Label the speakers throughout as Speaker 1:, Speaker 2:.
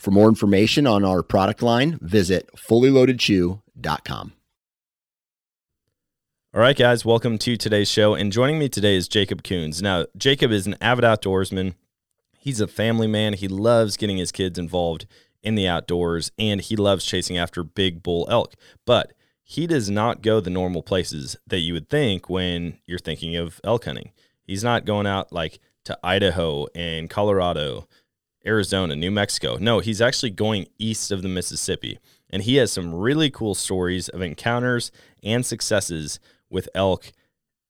Speaker 1: For more information on our product line, visit fullyloadedchew.com.
Speaker 2: All right, guys, welcome to today's show. And joining me today is Jacob Coons. Now, Jacob is an avid outdoorsman. He's a family man. He loves getting his kids involved in the outdoors and he loves chasing after big bull elk. But he does not go the normal places that you would think when you're thinking of elk hunting. He's not going out like to Idaho and Colorado Arizona, New Mexico. No, he's actually going east of the Mississippi. And he has some really cool stories of encounters and successes with elk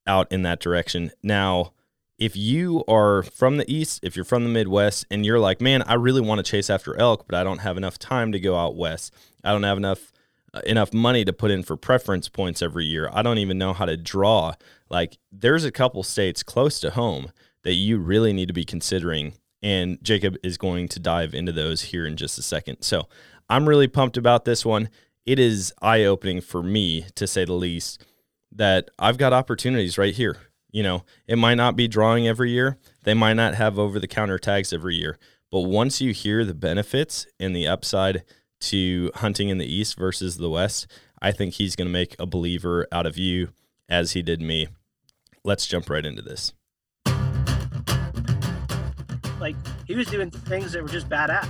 Speaker 2: out in that direction. Now, if you are from the east, if you're from the Midwest, and you're like, man, I really want to chase after elk, but I don't have enough time to go out west. I don't have enough uh, enough money to put in for preference points every year. I don't even know how to draw. Like, there's a couple states close to home that you really need to be considering and Jacob is going to dive into those here in just a second. So I'm really pumped about this one. It is eye opening for me, to say the least, that I've got opportunities right here. You know, it might not be drawing every year, they might not have over the counter tags every year. But once you hear the benefits and the upside to hunting in the East versus the West, I think he's going to make a believer out of you as he did me. Let's jump right into this.
Speaker 3: Like he was doing things that were just badass.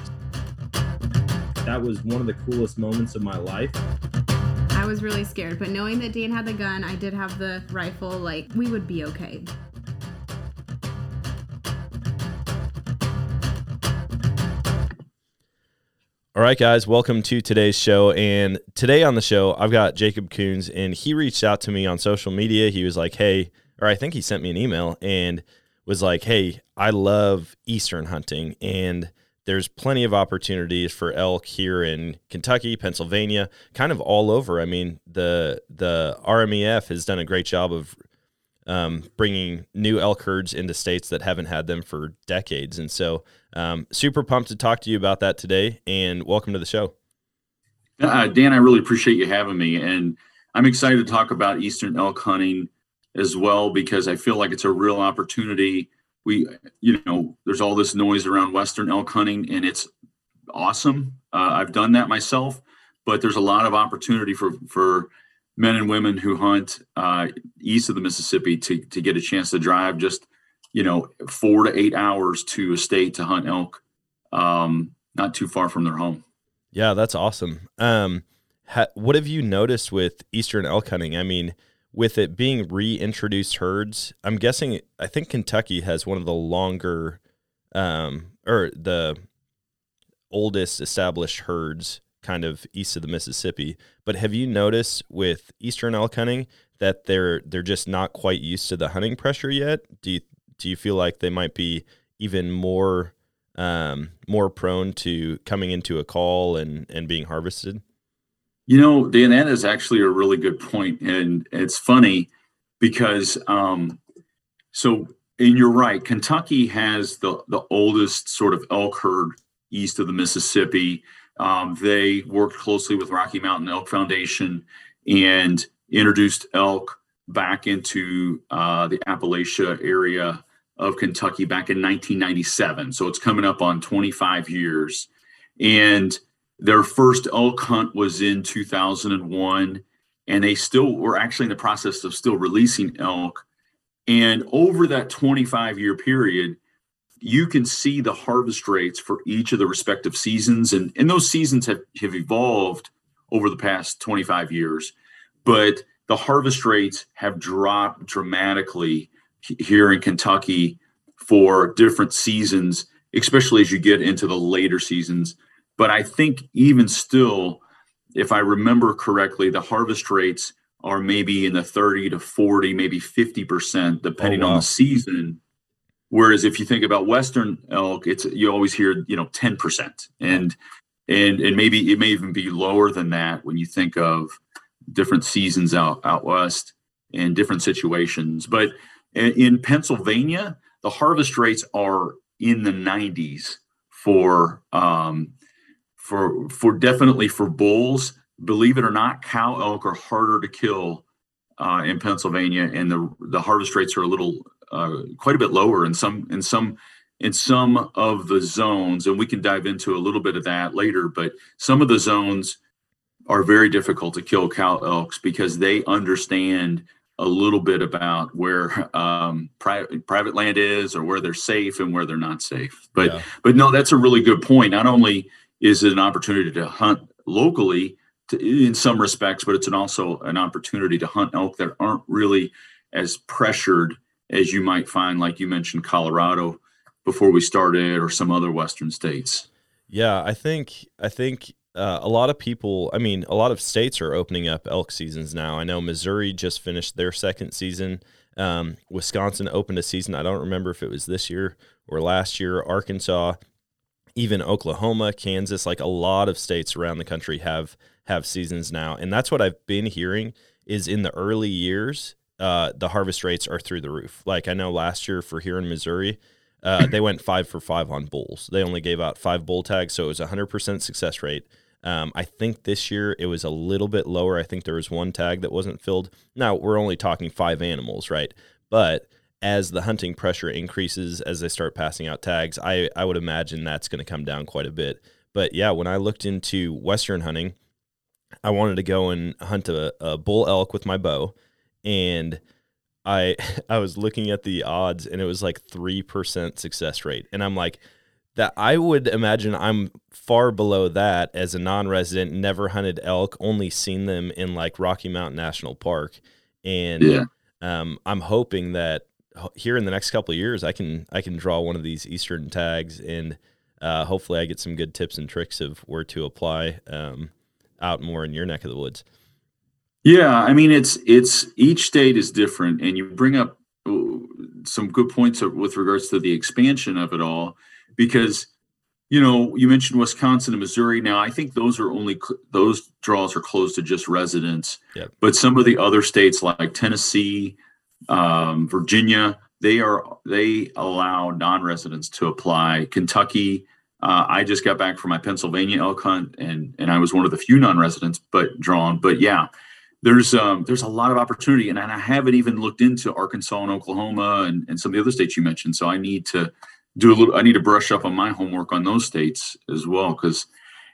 Speaker 2: That was one of the coolest moments of my life.
Speaker 4: I was really scared, but knowing that Dan had the gun, I did have the rifle, like we would be okay.
Speaker 2: All right, guys, welcome to today's show. And today on the show, I've got Jacob Coons, and he reached out to me on social media. He was like, Hey, or I think he sent me an email and was like, Hey, I love Eastern hunting, and there's plenty of opportunities for elk here in Kentucky, Pennsylvania, kind of all over. I mean, the the RMEF has done a great job of um, bringing new elk herds into states that haven't had them for decades, and so um, super pumped to talk to you about that today. And welcome to the show,
Speaker 5: uh, Dan. I really appreciate you having me, and I'm excited to talk about Eastern elk hunting as well because I feel like it's a real opportunity. We, you know, there's all this noise around Western elk hunting, and it's awesome. Uh, I've done that myself, but there's a lot of opportunity for for men and women who hunt uh, east of the Mississippi to to get a chance to drive just you know four to eight hours to a state to hunt elk, um, not too far from their home.
Speaker 2: Yeah, that's awesome. Um, ha- what have you noticed with eastern elk hunting? I mean with it being reintroduced herds, I'm guessing I think Kentucky has one of the longer um, or the oldest established herds kind of east of the Mississippi. But have you noticed with eastern elk hunting that they're they're just not quite used to the hunting pressure yet? Do you do you feel like they might be even more um, more prone to coming into a call and and being harvested?
Speaker 5: You know, Dan, that is actually a really good point, and it's funny because um, so and you're right. Kentucky has the the oldest sort of elk herd east of the Mississippi. Um, they worked closely with Rocky Mountain Elk Foundation and introduced elk back into uh, the Appalachia area of Kentucky back in 1997. So it's coming up on 25 years, and their first elk hunt was in 2001, and they still were actually in the process of still releasing elk. And over that 25 year period, you can see the harvest rates for each of the respective seasons. And, and those seasons have, have evolved over the past 25 years. But the harvest rates have dropped dramatically here in Kentucky for different seasons, especially as you get into the later seasons. But I think even still, if I remember correctly, the harvest rates are maybe in the 30 to 40, maybe 50%, depending oh, wow. on the season. Whereas if you think about Western elk, it's you always hear, you know, 10%. And and and maybe it may even be lower than that when you think of different seasons out out west and different situations. But in Pennsylvania, the harvest rates are in the 90s for um, for for definitely for bulls. Believe it or not, cow elk are harder to kill uh, in Pennsylvania, and the the harvest rates are a little uh, quite a bit lower in some in some in some of the zones, and we can dive into a little bit of that later. But some of the zones are very difficult to kill cow elks because they understand a little bit about where um, private private land is or where they're safe and where they're not safe. But yeah. but no, that's a really good point. Not only is it an opportunity to hunt locally to, in some respects, but it's an also an opportunity to hunt elk that aren't really as pressured as you might find, like you mentioned, Colorado before we started, or some other western states.
Speaker 2: Yeah, I think I think uh, a lot of people, I mean, a lot of states are opening up elk seasons now. I know Missouri just finished their second season. Um, Wisconsin opened a season. I don't remember if it was this year or last year. Arkansas, even Oklahoma, Kansas, like a lot of states around the country have have seasons now, and that's what I've been hearing. Is in the early years, uh, the harvest rates are through the roof. Like I know last year for here in Missouri, uh, they went five for five on bulls. They only gave out five bull tags, so it was a hundred percent success rate. Um, I think this year it was a little bit lower. I think there was one tag that wasn't filled. Now we're only talking five animals, right? But as the hunting pressure increases, as they start passing out tags, I, I would imagine that's going to come down quite a bit. But yeah, when I looked into Western hunting, I wanted to go and hunt a, a bull elk with my bow. And I I was looking at the odds and it was like 3% success rate. And I'm like, that I would imagine I'm far below that as a non-resident, never hunted elk, only seen them in like Rocky Mountain National Park, and yeah. um, I'm hoping that here in the next couple of years I can I can draw one of these eastern tags and uh, hopefully I get some good tips and tricks of where to apply um, out more in your neck of the woods.
Speaker 5: Yeah, I mean it's it's each state is different, and you bring up some good points with regards to the expansion of it all because you know you mentioned wisconsin and missouri now i think those are only those draws are closed to just residents yep. but some of the other states like tennessee um, virginia they are they allow non-residents to apply. Kentucky uh, i just got back from my pennsylvania elk hunt and and i was one of the few non-residents but drawn but yeah. There's um, there's a lot of opportunity and, and i haven't even looked into arkansas and oklahoma and, and some of the other states you mentioned so i need to do a little i need to brush up on my homework on those states as well because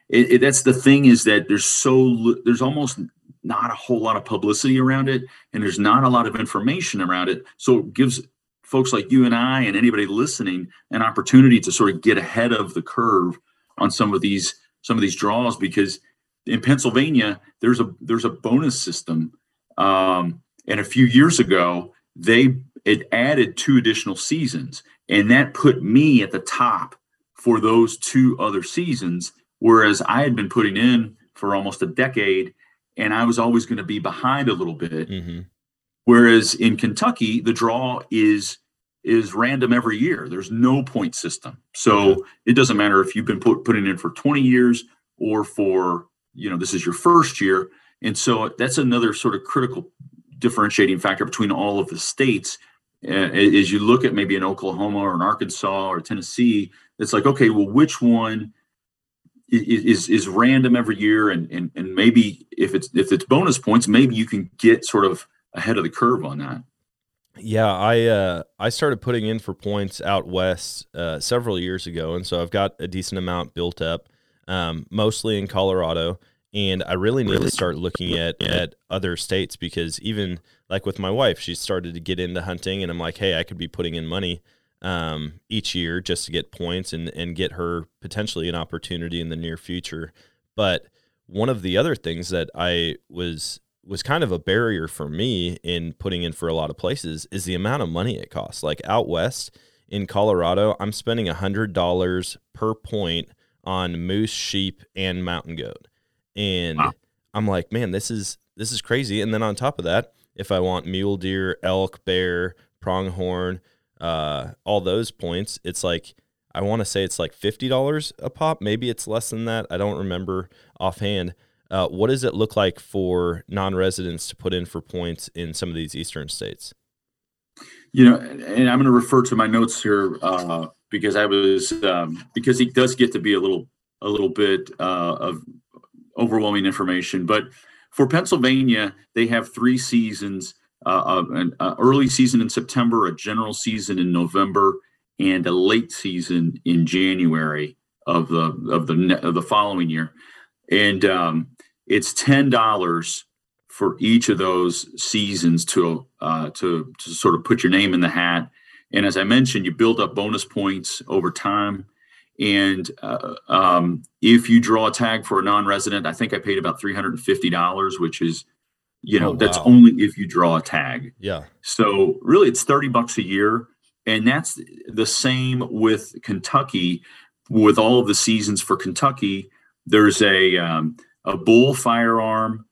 Speaker 5: it, it, that's the thing is that there's so there's almost not a whole lot of publicity around it and there's not a lot of information around it so it gives folks like you and i and anybody listening an opportunity to sort of get ahead of the curve on some of these some of these draws because in pennsylvania there's a there's a bonus system um, and a few years ago they it added two additional seasons and that put me at the top for those two other seasons. Whereas I had been putting in for almost a decade and I was always going to be behind a little bit. Mm-hmm. Whereas in Kentucky, the draw is is random every year. There's no point system. So it doesn't matter if you've been put, putting in for 20 years or for, you know, this is your first year. And so that's another sort of critical differentiating factor between all of the states as you look at maybe an Oklahoma or an Arkansas or Tennessee, it's like, okay, well, which one is is, is random every year, and, and and maybe if it's if it's bonus points, maybe you can get sort of ahead of the curve on that.
Speaker 2: Yeah, I uh, I started putting in for points out west uh, several years ago, and so I've got a decent amount built up, um, mostly in Colorado and I really need really? to start looking at yeah. at other states because even like with my wife, she started to get into hunting, and I'm like, hey, I could be putting in money um, each year just to get points and and get her potentially an opportunity in the near future. But one of the other things that I was was kind of a barrier for me in putting in for a lot of places is the amount of money it costs. Like out west in Colorado, I'm spending a hundred dollars per point on moose, sheep, and mountain goat and wow. I'm like, man, this is this is crazy. And then on top of that, if I want mule deer, elk, bear, pronghorn, uh, all those points, it's like I want to say it's like fifty dollars a pop. Maybe it's less than that. I don't remember offhand. Uh, what does it look like for non-residents to put in for points in some of these eastern states?
Speaker 5: You know, and I'm going to refer to my notes here uh, because I was um, because it does get to be a little a little bit uh, of overwhelming information. But for Pennsylvania, they have three seasons: uh, an early season in September, a general season in November, and a late season in January of the of the of the following year. And um, it's ten dollars for each of those seasons to uh, to to sort of put your name in the hat. And as I mentioned, you build up bonus points over time. And uh, um, if you draw a tag for a non-resident, I think I paid about three hundred and fifty dollars, which is, you know, oh, wow. that's only if you draw a tag.
Speaker 2: Yeah.
Speaker 5: So really, it's thirty bucks a year, and that's the same with Kentucky. With all of the seasons for Kentucky, there's a um, a bull firearm,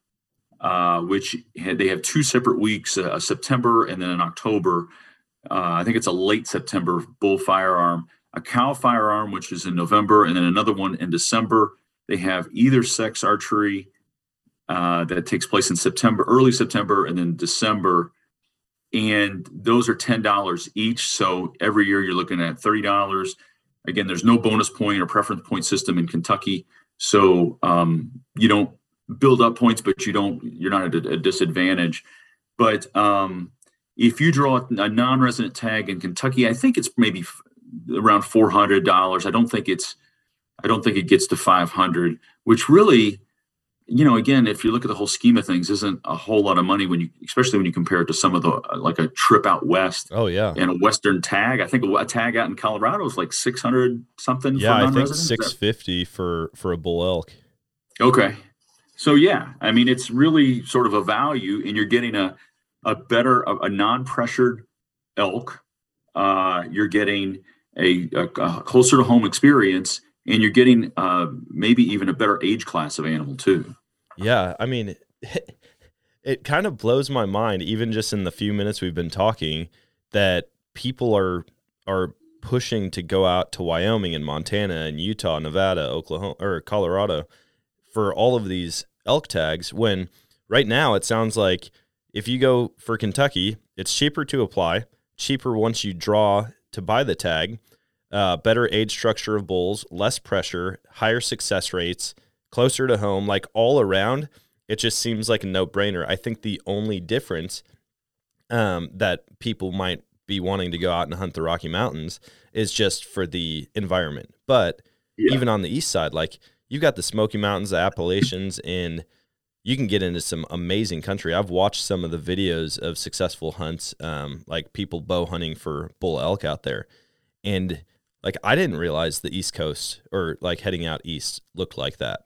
Speaker 5: uh, which had, they have two separate weeks, uh, September and then in October. Uh, I think it's a late September bull firearm, a cow firearm, which is in November, and then another one in December. They have either sex archery uh, that takes place in September, early September, and then December. And those are $10 each. So every year you're looking at $30. Again, there's no bonus point or preference point system in Kentucky. So um, you don't build up points, but you don't, you're not at a, disadvantage. But um, if you draw a non-resident tag in Kentucky, I think it's maybe around four hundred dollars. I don't think it's, I don't think it gets to five hundred, which really, you know, again, if you look at the whole scheme of things, isn't a whole lot of money when you, especially when you compare it to some of the like a trip out west.
Speaker 2: Oh yeah,
Speaker 5: and a Western tag. I think a, tag out in Colorado is like six hundred something.
Speaker 2: Yeah, I think six fifty for for a bull elk.
Speaker 5: Okay, so yeah, I mean, it's really sort of a value, and you're getting a a better a, a non-pressured elk uh, you're getting a, a, a, closer to home experience and you're getting uh, maybe even a better age class of animal too.
Speaker 2: Yeah i mean it, it kind of blows my mind even just in the few minutes we've been talking that people are are pushing to go out to wyoming and montana and utah nevada oklahoma or colorado for all of these elk tags when right now it sounds like if you go for Kentucky, it's cheaper to apply, cheaper once you draw to buy the tag, uh, better age structure of bulls, less pressure, higher success rates, closer to home, like all around. It just seems like a no brainer. I think the only difference um, that people might be wanting to go out and hunt the Rocky Mountains is just for the environment. But yeah. even on the east side, like you've got the Smoky Mountains, the Appalachians, and you can get into some amazing country. I've watched some of the videos of successful hunts, um, like people bow hunting for bull elk out there, and like I didn't realize the East Coast or like heading out east looked like that.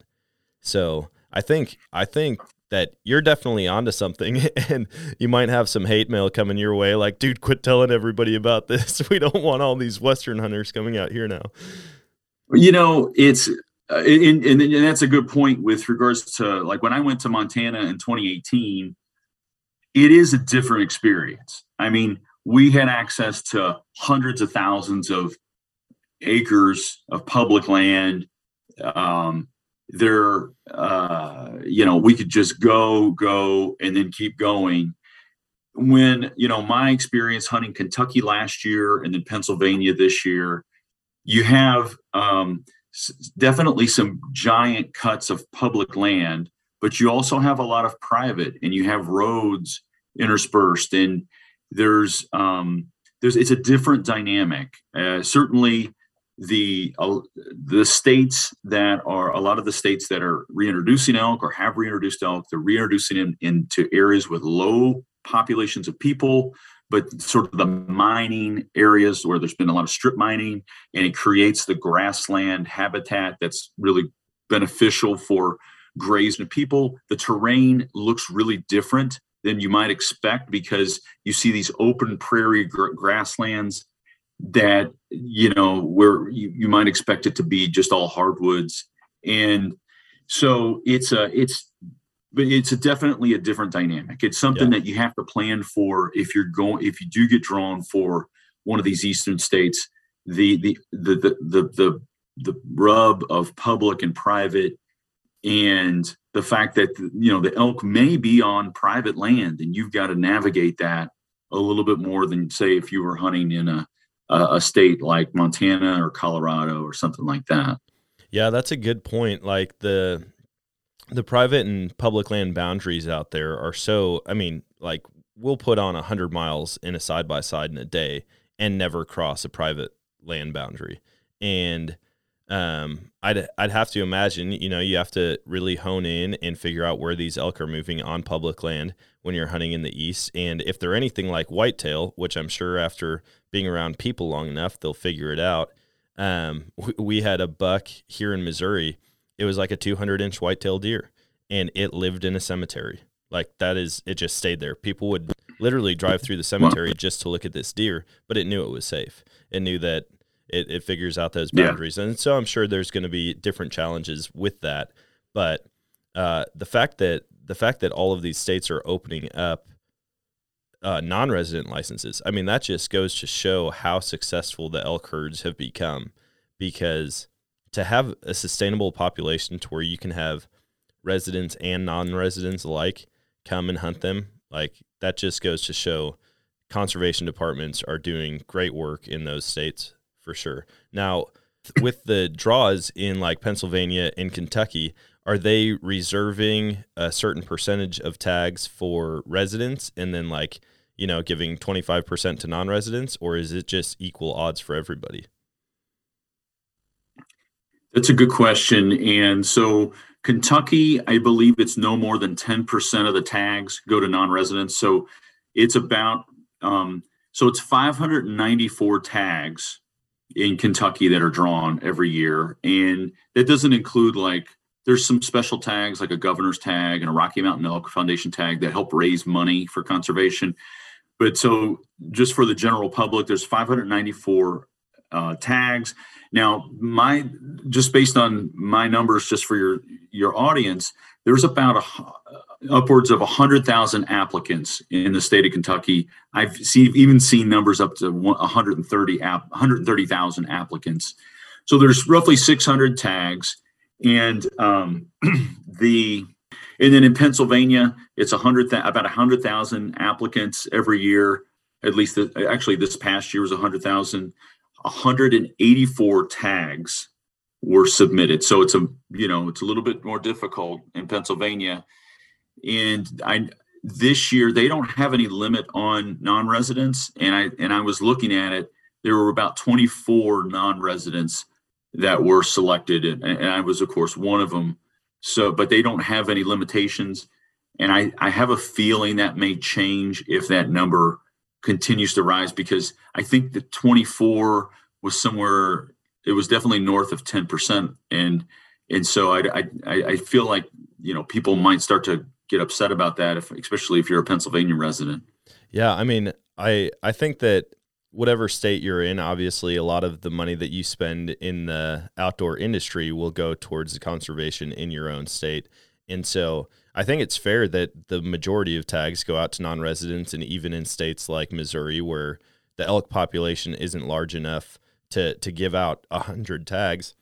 Speaker 2: So I think I think that you're definitely onto something, and you might have some hate mail coming your way. Like, dude, quit telling everybody about this. We don't want all these Western hunters coming out here now.
Speaker 5: You know, it's uh, and, and, and that's a good point with regards to like when I went to Montana in 2018, it is a different experience. I mean, we had access to hundreds of thousands of acres of public land. Um, there, uh, you know, we could just go, go, and then keep going. When, you know, my experience hunting Kentucky last year and then Pennsylvania this year, you have, um, definitely some giant cuts of public land, but you also have a lot of private, and you have roads interspersed, and there's um, there's it's a different dynamic. Uh, certainly, the uh, the states that are a lot of the states that are reintroducing elk or have reintroduced elk, they're reintroducing them into areas with low populations of people but sort of the mining areas where there's been a lot of strip mining and it creates the grassland habitat that's really beneficial for grazing people. The terrain looks really different than you might expect because you see these open prairie gr- grasslands that you know where you, you might expect it to be just all hardwoods and so it's a it's but it's a definitely a different dynamic. It's something yeah. that you have to plan for if you're going if you do get drawn for one of these eastern states. the the the the the, the, the rub of public and private and the fact that you know the elk may be on private land and you've got to navigate that a little bit more than say if you were hunting in a a state like Montana or Colorado or something like that.
Speaker 2: Yeah, that's a good point. Like the the private and public land boundaries out there are so I mean, like we'll put on a 100 miles in a side by side in a day and never cross a private land boundary. And um, I'd I'd have to imagine, you know, you have to really hone in and figure out where these elk are moving on public land when you're hunting in the east, and if they're anything like whitetail, which I'm sure after being around people long enough, they'll figure it out. Um, we, we had a buck here in Missouri. It was like a 200 inch whitetail deer, and it lived in a cemetery. Like that is, it just stayed there. People would literally drive through the cemetery just to look at this deer, but it knew it was safe. It knew that it, it figures out those boundaries. Yeah. And so I'm sure there's going to be different challenges with that. But uh, the fact that the fact that all of these states are opening up uh, non-resident licenses, I mean, that just goes to show how successful the elk herds have become. Because to have a sustainable population to where you can have residents and non-residents alike come and hunt them, like that just goes to show conservation departments are doing great work in those states for sure. Now, with the draws in like Pennsylvania and Kentucky, are they reserving a certain percentage of tags for residents and then like, you know, giving 25% to non-residents or is it just equal odds for everybody?
Speaker 5: That's a good question. And so Kentucky, I believe it's no more than 10% of the tags go to non-residents. So it's about um, so it's 594 tags in Kentucky that are drawn every year. And that doesn't include like there's some special tags like a governor's tag and a Rocky Mountain Elk Foundation tag that help raise money for conservation. But so just for the general public, there's 594 uh, tags. Now, my just based on my numbers, just for your your audience, there's about a, upwards of 100,000 applicants in the state of Kentucky. I've seen, even seen numbers up to 130 app, 130,000 applicants. So there's roughly 600 tags, and um, the and then in Pennsylvania, it's a hundred about a hundred thousand applicants every year. At least, the, actually, this past year was a hundred thousand. 184 tags were submitted. So it's a you know it's a little bit more difficult in Pennsylvania. And I this year they don't have any limit on non-residents. And I and I was looking at it. There were about 24 non-residents that were selected, and, and I was of course one of them. So, but they don't have any limitations. And I, I have a feeling that may change if that number continues to rise because I think the 24 was somewhere it was definitely north of 10% and and so I, I i feel like you know people might start to get upset about that if especially if you're a pennsylvania resident
Speaker 2: yeah i mean i i think that whatever state you're in obviously a lot of the money that you spend in the outdoor industry will go towards the conservation in your own state and so i think it's fair that the majority of tags go out to non-residents and even in states like missouri where the elk population isn't large enough to to give out a hundred tags,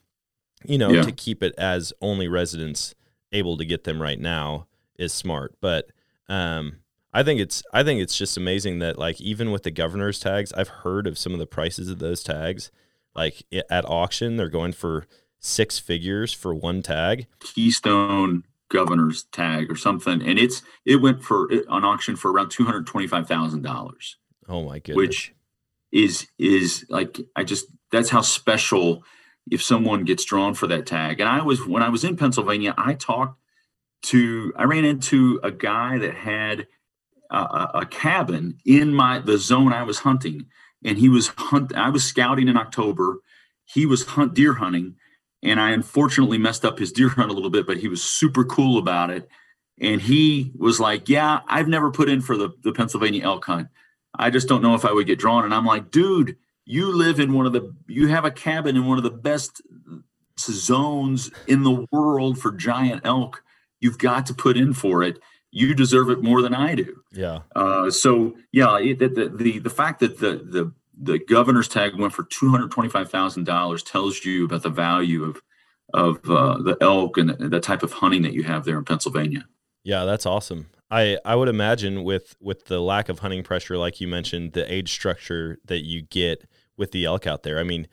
Speaker 2: you know, yeah. to keep it as only residents able to get them right now is smart. But um, I think it's I think it's just amazing that like even with the governor's tags, I've heard of some of the prices of those tags. Like at auction, they're going for six figures for one tag.
Speaker 5: Keystone governor's tag or something, and it's it went for on auction for around two hundred twenty five thousand dollars.
Speaker 2: Oh my goodness!
Speaker 5: Which is is like I just that's how special if someone gets drawn for that tag. And I was when I was in Pennsylvania, I talked to I ran into a guy that had a, cabin in my the zone I was hunting, and he was hunt. I was scouting in October. He was hunt deer hunting, and I unfortunately messed up his deer hunt a little bit, but he was super cool about it. And he was like, "Yeah, I've never put in for the the Pennsylvania elk hunt." I just don't know if I would get drawn. And I'm like, dude, you live in one of the, you have a cabin in one of the best zones in the world for giant elk. You've got to put in for it. You deserve it more than I do.
Speaker 2: Yeah.
Speaker 5: Uh, so yeah, it, the, the the fact that the the the governor's tag went for two hundred twenty-five thousand dollars. Tells you about the value of of uh, the elk and the type of hunting that you have there in Pennsylvania.
Speaker 2: Yeah, that's awesome. I I would imagine with with the lack of hunting pressure, like you mentioned, the age structure that you get with the elk out there. I mean,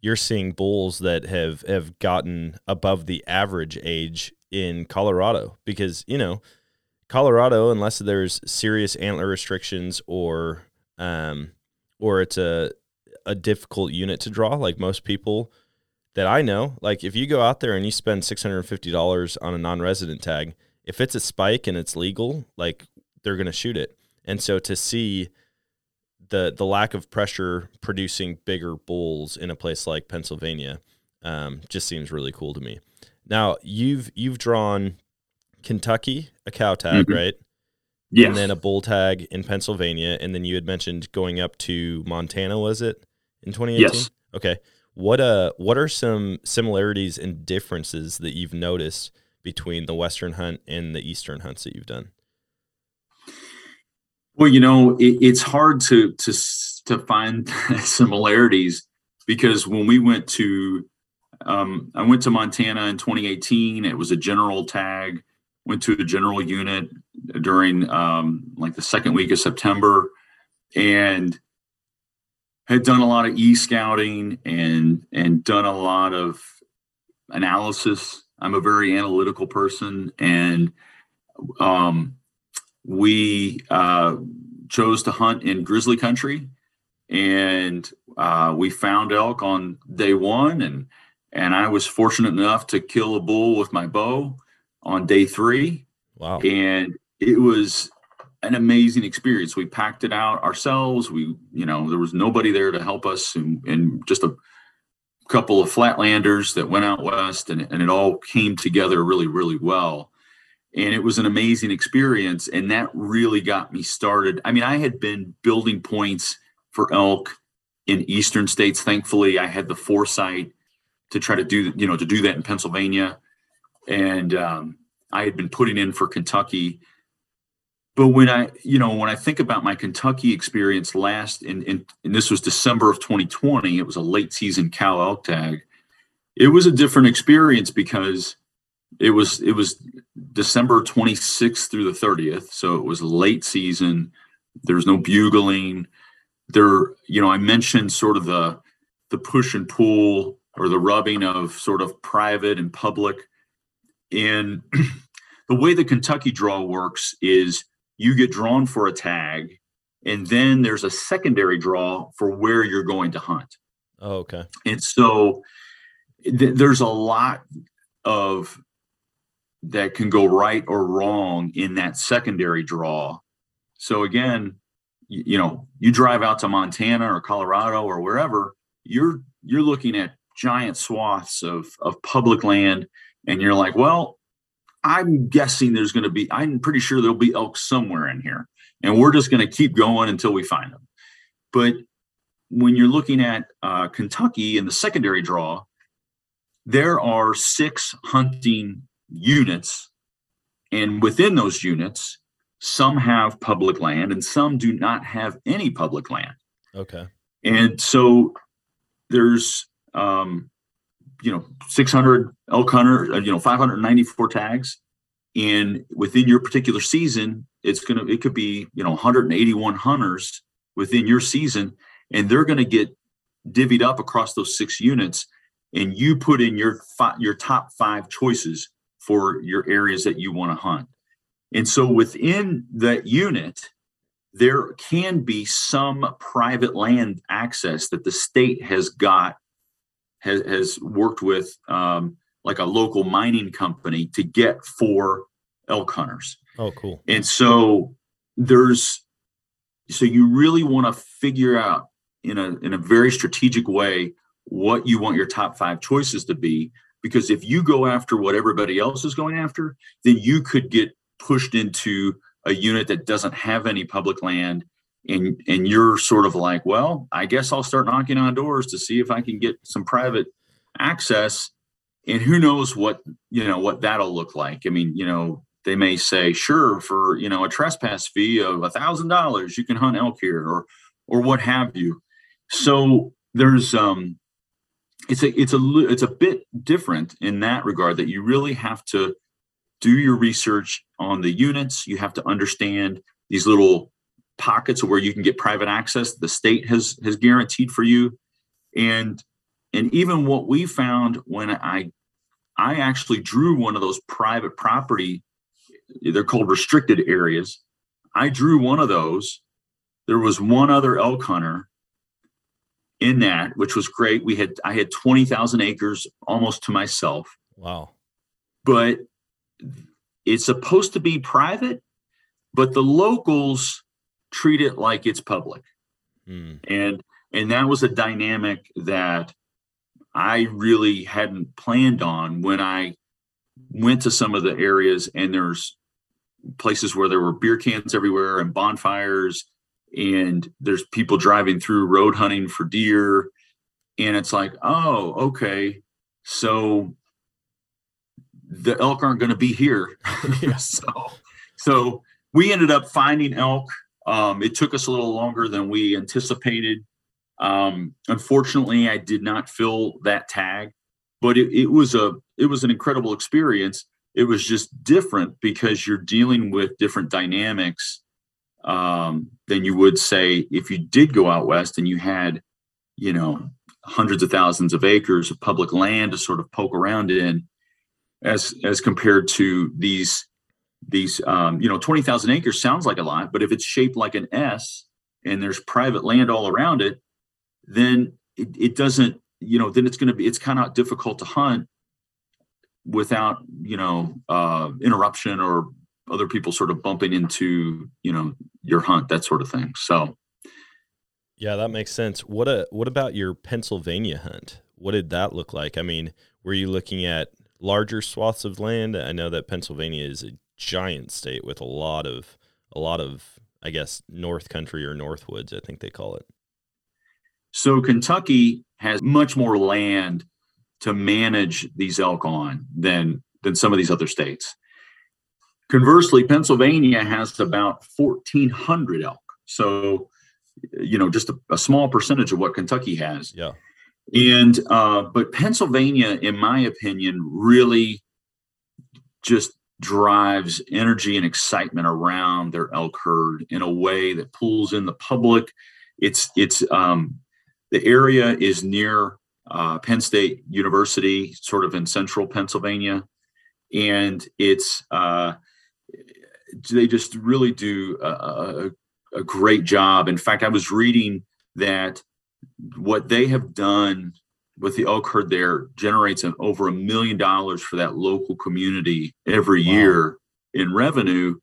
Speaker 2: you're seeing bulls that have have gotten above the average age in Colorado because you know Colorado, unless there's serious antler restrictions or um or it's a a difficult unit to draw, like most people that I know, like if you go out there and you spend six hundred and fifty dollars on a non-resident tag, if it's a spike and it's legal, like they're gonna shoot it. And so to see the the lack of pressure producing bigger bulls in a place like Pennsylvania um, just seems really cool to me. Now you've you've drawn Kentucky a cow tag, mm-hmm. right?
Speaker 5: Yes.
Speaker 2: And then a bull tag in Pennsylvania, and then you had mentioned going up to Montana. Was it in 2018?
Speaker 5: Yes.
Speaker 2: Okay. What uh what are some similarities and differences that you've noticed between the western hunt and the eastern hunts that you've done?
Speaker 5: Well, you know, it, it's hard to to to find similarities because when we went to, um, I went to Montana in 2018. It was a general tag. Went to a general unit during um, like the second week of September, and had done a lot of e scouting and and done a lot of analysis. I'm a very analytical person, and um, we uh, chose to hunt in grizzly country and uh, we found elk on day one and and i was fortunate enough to kill a bull with my bow on day three.
Speaker 2: Wow.
Speaker 5: And it was an amazing experience. We packed it out ourselves. We you know there was nobody there to help us and, and just a couple of flatlanders that went out west and, and it all came together really really well. And it was an amazing experience. And that really got me started. I mean i had been building points for elk in eastern states. Thankfully i had the foresight to try to do you know to do that in pennsylvania and um, i had been putting in for kentucky but when i you know when i think about my kentucky experience last in and this was december of 2020 it was a late season cow elk tag it was a different experience because it was it was December 26th through the 30th, so it was late season. There's no bugling. There, you know, I mentioned sort of the the push and pull or the rubbing of sort of private and public. And the way the Kentucky draw works is you get drawn for a tag, and then there's a secondary draw for where you're going to hunt.
Speaker 2: Oh, okay.
Speaker 5: And so th- there's a lot of that can go right or wrong in that secondary draw. So again, you, you know, you drive out to Montana or Colorado or wherever, you're you're looking at giant swaths of of public land and you're like, well, I'm guessing there's going to be I'm pretty sure there'll be elk somewhere in here and we're just going to keep going until we find them. But when you're looking at uh, Kentucky in the secondary draw, there are six hunting units. And within those units, some have public land and some do not have any public land.
Speaker 2: Okay.
Speaker 5: And so there's, um, you know, 600 elk hunter, uh, you know, 594 tags. And within your particular season, it's going to, it could be, you know, 181 hunters within your season, and they're going to get divvied up across those six units. And you put in your fi- your top five choices for your areas that you want to hunt. And so within that unit, there can be some private land access that the state has got, has, has worked with um, like a local mining company to get for elk hunters.
Speaker 2: Oh, cool.
Speaker 5: And so there's, so you really want to figure out in a, in a very strategic way what you want your top five choices to be because if you go after what everybody else is going after, then you could get pushed into a unit that doesn't have any public land and and you're sort of like, well, I guess I'll start knocking on doors to see if I can get some private access and who knows what, you know, what that'll look like. I mean, you know, they may say, sure, for, you know, a trespass fee of a thousand dollars, you can hunt elk here or or what have you. so there's um it's a it's a it's a bit different in that regard that you really have to do your research on the units you have to understand these little pockets where you can get private access the state has has guaranteed for you and and even what we found when i i actually drew one of those private property they're called restricted areas i drew one of those there was one other elk hunter in that, which was great. We had I had 20,000 acres almost to myself.
Speaker 2: Wow.
Speaker 5: But it's supposed to be private, but the locals treat it like it's public. Mm. And and that was a dynamic that I really hadn't planned on when I went to some of the areas and there's places where there were beer cans everywhere and bonfires and there's people driving through road hunting for deer and it's like oh okay so the elk aren't going to be here so so we ended up finding elk um, it took us a little longer than we anticipated. Um, unfortunately i did not fill that tag but it, it was a it was an incredible experience. It was just different because you're dealing with different dynamics um, than you would say if you did go out west and you had, you know, hundreds of thousands of acres of public land to sort of poke around in, as as compared to these these um, you know 20,000 acres sounds like a lot, but if it's shaped like an S and there's private land all around it, then it, it doesn't you know then it's going to be it's kind of difficult to hunt without you know uh, interruption or other people sort of bumping into you know your hunt that sort of thing. So
Speaker 2: yeah that makes sense. What a what about your pennsylvania hunt? What did that look like? I mean were you looking at larger swaths of land? I know that pennsylvania is a giant state with a lot of a lot of i guess north country or northwoods i think they call it
Speaker 5: so kentucky has much more land to manage these elk on than than some of these other states Conversely, Pennsylvania has about 1,400 elk. So, you know, just a, a small percentage of what Kentucky has.
Speaker 2: Yeah.
Speaker 5: And, uh, but Pennsylvania, in my opinion, really just drives energy and excitement around their elk herd in a way that pulls in the public. It's, it's, um, the area is near uh, Penn State University, sort of in central Pennsylvania. And it's, uh, they just really do a, a, a great job. In fact, I was reading that what they have done with the elk herd there generates an, over a million dollars for that local community every wow. year in revenue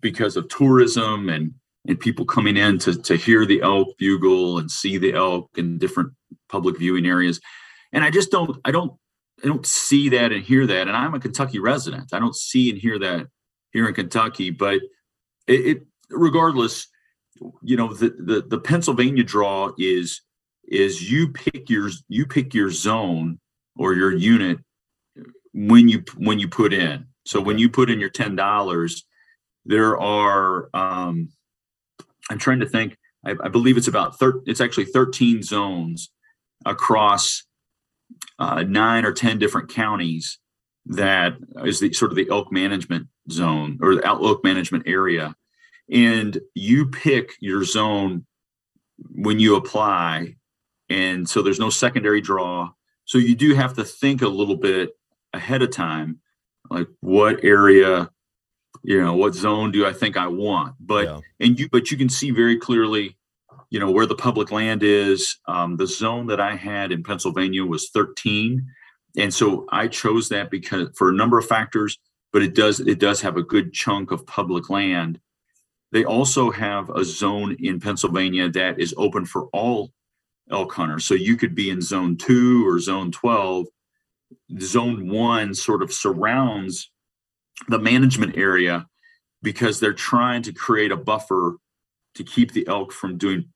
Speaker 5: because of tourism and and people coming in to to hear the elk bugle and see the elk in different public viewing areas and i just don't i don't i don't see that and hear that and i'm a kentucky resident i don't see and hear that here in Kentucky. But it, it regardless, you know, the, the the Pennsylvania draw is is you pick your you pick your zone or your unit when you when you put in. So when you put in your ten dollars, there are um, I'm trying to think. I, I believe it's about thir- it's actually 13 zones across uh, nine or ten different counties that is the sort of the elk management zone or the elk management area and you pick your zone when you apply and so there's no secondary draw so you do have to think a little bit ahead of time like what area you know what zone do i think i want but yeah. and you but you can see very clearly you know where the public land is um, the zone that i had in pennsylvania was 13 and so I chose that because for a number of factors, but it does it does have a good chunk of public land. They also have a zone in Pennsylvania that is open for all elk hunters. So you could be in zone two or zone 12. Zone one sort of surrounds the management area because they're trying to create a buffer to keep the elk from doing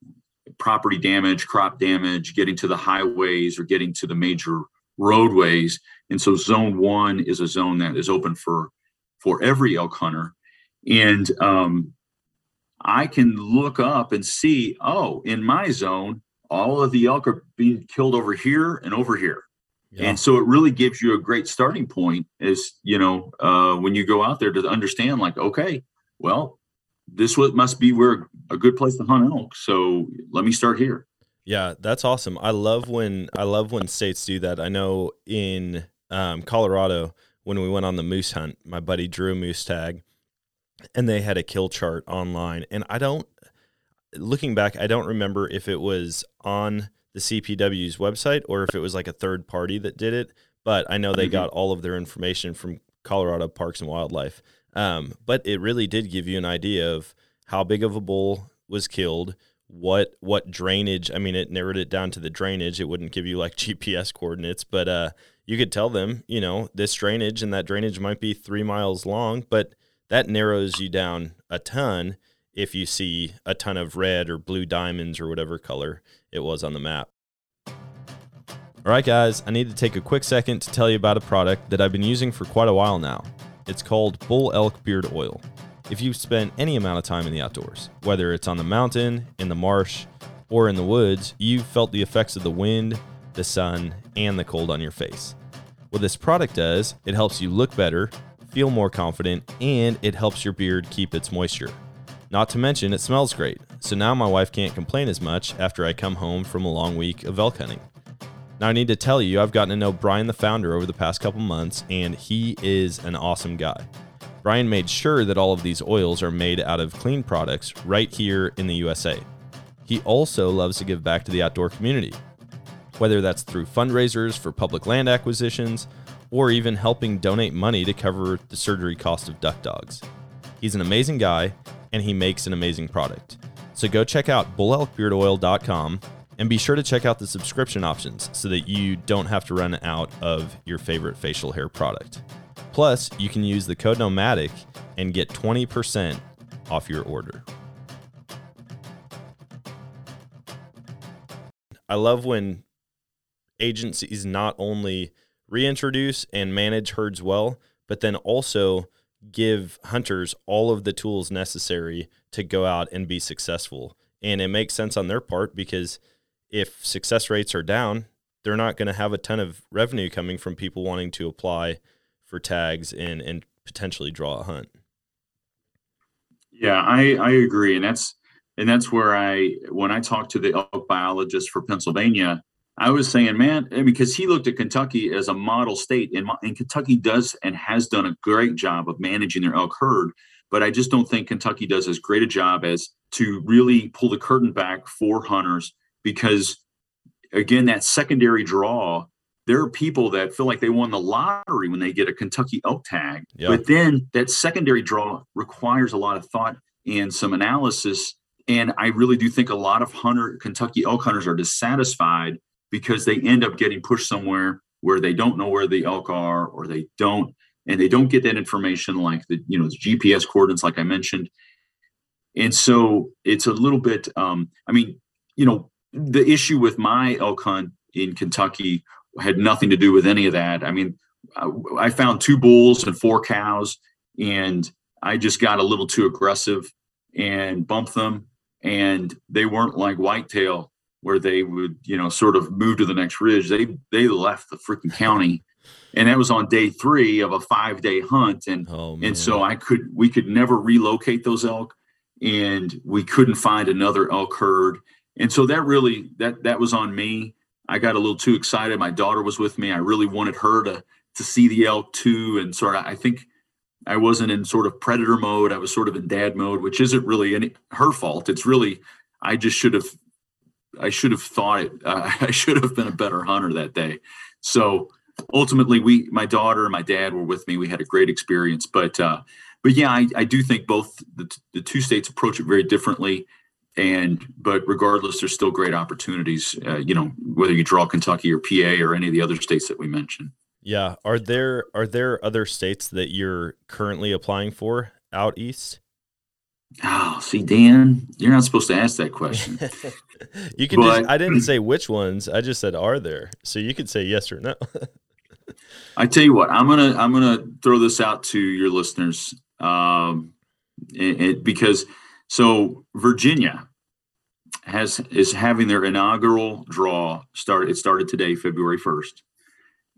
Speaker 5: property damage, crop damage, getting to the highways or getting to the major roadways. And so zone one is a zone that is open for for every elk hunter. And um, I can look up and see, oh, in my zone, all of the elk are being killed over here and over here.
Speaker 2: Yeah.
Speaker 5: And so it really gives you a great starting point is, you know, uh, when you go out there to understand like, okay, well, this what must be where a good place to hunt elk. So let me start here.
Speaker 2: Yeah, that's awesome. I love when I love when states do that. I know in um, Colorado when we went on the moose hunt, my buddy drew a moose tag, and they had a kill chart online. And I don't, looking back, I don't remember if it was on the CPW's website or if it was like a third party that did it. But I know they
Speaker 5: Mhm.
Speaker 2: got all of their information from Colorado Parks and Wildlife. Um, but it really did give you an idea of how big of a bull was killed, what what drainage. I mean, it narrowed it down to the drainage. It wouldn't give you like GPS coordinates, but uh, you could tell them, you know, this drainage and that drainage might be three miles long, but that narrows you down a ton if you see a ton of red or blue diamonds or whatever color it was on the map. All right, guys, I need to take a quick second to tell you about a product that I've been using for quite a while now. It's called Bull Elk Beard Oil. If you've spent any amount of time in the outdoors, whether it's on the mountain, in the marsh, or in the woods, you've felt the effects of the wind, the sun, and the cold on your face. What this product does, it helps you look better, feel more confident, and it helps your beard keep its moisture. Not to mention, it smells great, so now my wife can't complain as much after I come home from a long week of elk hunting. Now, I need to tell you, I've gotten to know Brian, the founder, over the past couple months, and he is an awesome guy. Brian made sure that all of these oils are made out of clean products right here in the USA. He also loves to give back to the outdoor community, whether that's through fundraisers for public land acquisitions or even helping donate money to cover the surgery cost of duck dogs. He's an amazing guy and he makes an amazing product. So go check out bullelkbeardoil.com and be sure to check out the subscription options so that you don't have to run out of your favorite facial hair product. Plus, you can use the code Nomadic and get 20% off your order. I love when agencies not only reintroduce and manage herds well, but then also give hunters all of the tools necessary to go out and be successful. And it makes sense on their part because if success rates are down, they're not going to have a ton of revenue coming from people wanting to apply for tags and and potentially draw a hunt.
Speaker 5: Yeah, I, I agree. And that's and that's where I when I talk to the elk biologist for Pennsylvania, I was saying, man, because he looked at Kentucky as a model state, and, and Kentucky does and has done a great job of managing their elk herd. But I just don't think Kentucky does as great a job as to really pull the curtain back for hunters because, again, that secondary draw, there are people that feel like they won the lottery when they get a Kentucky elk tag.
Speaker 2: Yeah.
Speaker 5: But then that secondary draw requires a lot of thought and some analysis. And I really do think a lot of hunter Kentucky elk hunters are dissatisfied because they end up getting pushed somewhere where they don't know where the elk are or they don't and they don't get that information like the you know the gps coordinates like i mentioned. And so it's a little bit um i mean you know the issue with my elk hunt in kentucky had nothing to do with any of that. I mean i, I found two bulls and four cows and i just got a little too aggressive and bumped them and they weren't like whitetail where they would, you know, sort of move to the next ridge. They they left the freaking county, and that was on day three of a five day hunt, and
Speaker 2: Oh
Speaker 5: and so I could we could never relocate those elk, and we couldn't find another elk herd, and so that really that that was on me. I got a little too excited. My daughter was with me. I really wanted her to to see the elk too, and sort of I think I wasn't in sort of predator mode. I was sort of in dad mode, which isn't really any her fault. It's really I just should have I should have thought it. Uh, I should have been a better hunter that day. So ultimately, we, my daughter and my dad were with me. We had a great experience. But uh, but yeah, I, I do think both the, the two states approach it very differently. And but regardless, there's still great opportunities. Uh, you know, whether you draw Kentucky or PA or any of the other states that we mentioned.
Speaker 2: yeah. Are there are there other states that you're currently applying for out east?
Speaker 5: Oh, see, Dan, you're not supposed to ask that question.
Speaker 2: you can
Speaker 5: But-
Speaker 2: just I didn't say which ones. I just said are there. So you could say yes or no.
Speaker 5: I tell you what, I'm gonna I'm gonna throw this out to your listeners, um, it, it- because so Virginia, has is having their inaugural draw start. It started today, February first,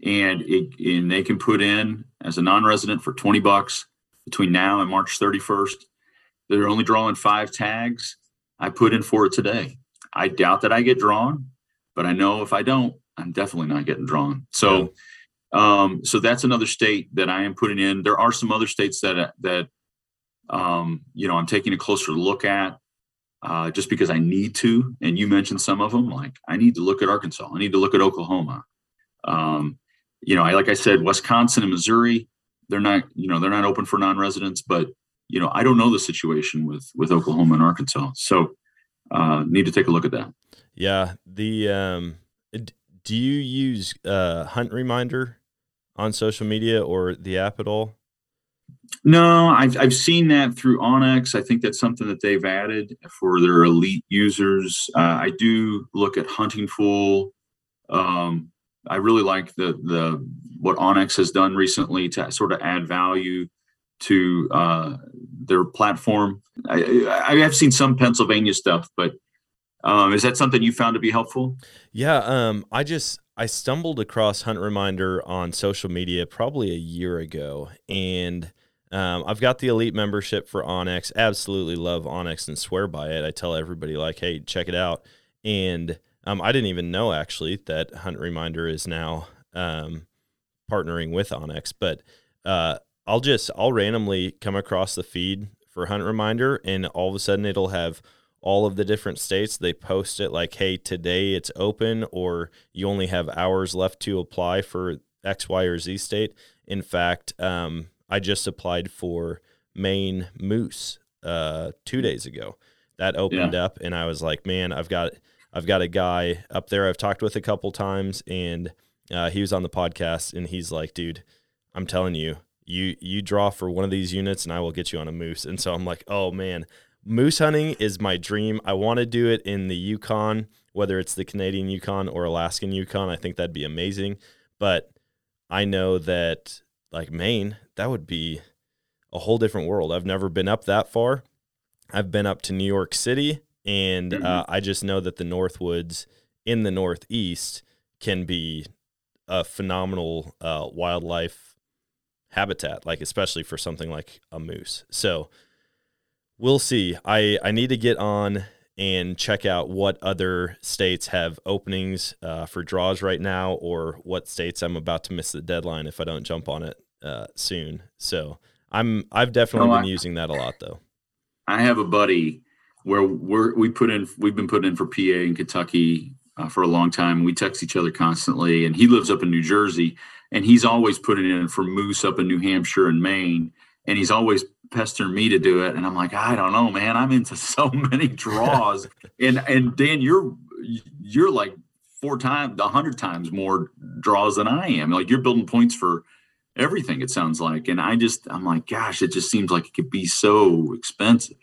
Speaker 5: and it and they can put in as a non-resident for twenty bucks between now and March thirty first. They're only drawing five tags. I put in for it today. I doubt that I get drawn, but I know if I don't, I'm definitely not getting drawn. So, um, so that's another state that I am putting in. There are some other states that that um, you know I'm taking a closer look at uh, just because I need to. And you mentioned some of them. Like I need to look at Arkansas. I need to look at Oklahoma. Um, you know, I like I said, Wisconsin and Missouri. They're not, you know, they're not open for non-residents, but you know, I don't know the situation with with Oklahoma and Arkansas. So uh, need to take a look at that.
Speaker 2: Yeah. The um, do you use uh, Hunt Reminder on social media or the app at all?
Speaker 5: No, I've I've seen that through onX. I think that's something that they've added for their elite users. Uh, I do look at Hunting Fool. Um, I really like the the what onX has done recently to sort of add value to uh, their platform. I, I have seen some Pennsylvania stuff, but um, is that something you found to be helpful?
Speaker 2: Yeah, um, I just I stumbled across Hunt Reminder on social media probably a year ago, and um, I've got the elite membership for onX. Absolutely love onX and swear by it. I tell everybody like, hey, check it out. And um, I didn't even know actually that Hunt Reminder is now um, partnering with onX, but uh, I'll just I'll randomly come across the feed for Hunt Reminder, and all of a sudden it'll have all of the different states. They post it like, "Hey, today it's open," or you only have hours left to apply for X, Y, or Z state. In fact, um, I just applied for Maine moose uh, two days ago. That opened yeah. up, and I was like, "Man, I've got." I've got a guy up there I've talked with a couple times, and uh, he was on the podcast, and he's like, "Dude, I'm telling you, you you draw for one of these units and I will get you on a moose. And so I'm like, oh man, moose hunting is my dream. I want to do it in the Yukon, whether it's the Canadian Yukon or Alaskan Yukon. I think that'd be amazing. But I know that like Maine, that would be a whole different world. I've never been up that far. I've been up to New York City, and mm-hmm. uh, I just know that the Northwoods in the Northeast can be a phenomenal uh, wildlife habitat, like especially for something like a moose. So we'll see. I I need to get on and check out what other states have openings uh, for draws right now, or what states I'm about to miss the deadline if I don't jump on it uh, soon. So I'm I've definitely been I, using that a lot though.
Speaker 5: I have a buddy where we're we put in we've been putting in for PA in Kentucky uh, for a long time. We text each other constantly, and he lives up in New Jersey and he's always putting in for moose up in New Hampshire and Maine, and he's always pestering me to do it. And I'm like, I don't know, man. I'm into so many draws, and and Dan, you're you're like four times, a hundred times more draws than I am. Like you're building points for everything. It sounds like, and I just I'm like, gosh, it just seems like it could be so expensive.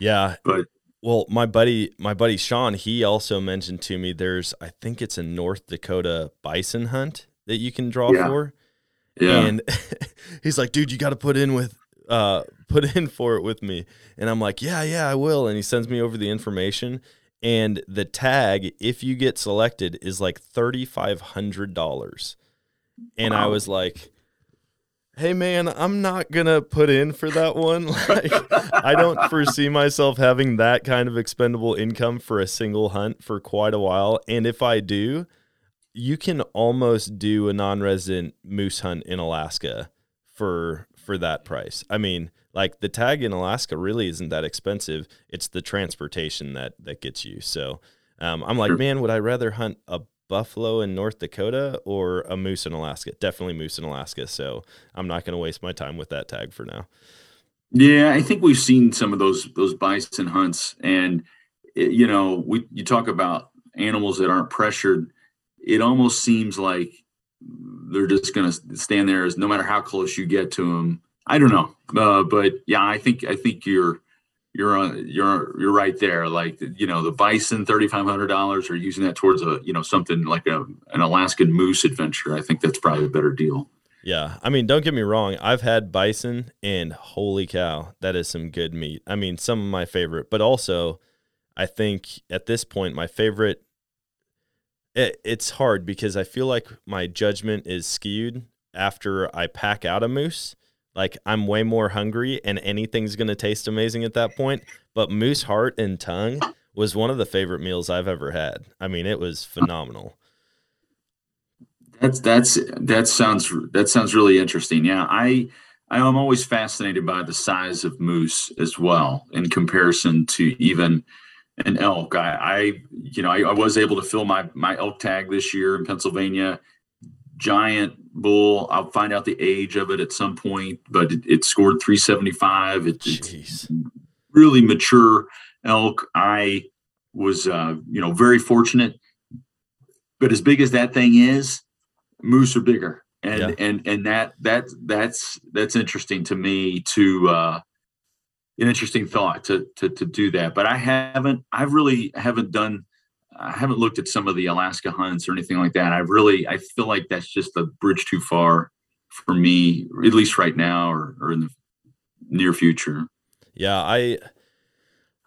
Speaker 2: Yeah,
Speaker 5: but
Speaker 2: well, my buddy, my buddy Sean, he also mentioned to me there's, I think it's a North Dakota bison hunt that you can draw yeah. for. Yeah. And he's like, dude, you got to put in with, uh, put in for it with me. And I'm like, yeah, yeah, I will. And he sends me over the information. And the tag, if you get selected, is like $3,500. And wow. I was like, hey man i'm not gonna put in for that one like i don't foresee myself having that kind of expendable income for a single hunt for quite a while and if i do you can almost do a non-resident moose hunt in Alaska for for that price. I mean, like the tag in Alaska really isn't that expensive. It's the transportation that that gets you. So um, I'm like, man, would I rather hunt a buffalo in North Dakota or a moose in Alaska? Definitely moose in Alaska. So I'm not going to waste my time with that tag for now.
Speaker 5: Yeah, I think we've seen some of those those bison hunts, and you know, we you talk about animals that aren't pressured it almost seems like they're just going to stand there as no matter how close you get to them. I don't know, uh, but yeah, I think I think you're you're on you're you're right there. Like you know, the bison thirty five hundred dollars, or using that towards a you know something like a an Alaskan moose adventure. I think that's probably a better deal.
Speaker 2: Yeah, I mean, don't get me wrong. I've had bison, and holy cow, that is some good meat. I mean, some of my favorite, but also I think at this point, my favorite. It, it's hard because I feel like my judgment is skewed after I pack out a moose. Like I'm way more hungry, and anything's gonna taste amazing at that point. But moose heart and tongue was one of the favorite meals I've ever had. I mean, it was phenomenal.
Speaker 5: That's that's that sounds that sounds really interesting. Yeah, I I am always fascinated by the size of moose as well in comparison to even an elk. I, I you know I, I was able to fill my my elk tag this year in Pennsylvania. Giant bull. I'll find out the age of it at some point, but it, it scored 375. It, it's really mature elk. I was uh, you know very fortunate, but as big as that thing is, moose are bigger and yeah. and and that that that's that's interesting to me to uh an interesting thought to to to do that but i haven't i really haven't done i haven't looked at some of the alaska hunts or anything like that i really i feel like that's just a bridge too far for me at least right now or, or in the near future
Speaker 2: yeah i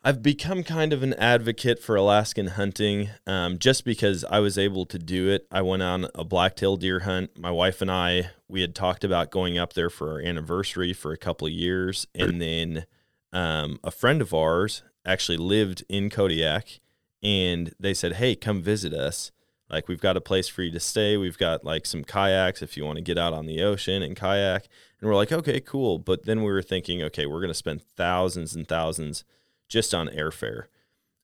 Speaker 2: I've become kind of an advocate for Alaskan hunting um, just because I was able to do it. I went on a blacktail deer hunt. My wife and I, we had talked about going up there for our anniversary for a couple of years. And then um, a friend of ours actually lived in Kodiak and they said, Hey, come visit us. Like, we've got a place for you to stay. We've got like some kayaks if you want to get out on the ocean and kayak. And we're like, Okay, cool. But then we were thinking, okay, we're going to spend thousands and thousands just on airfare.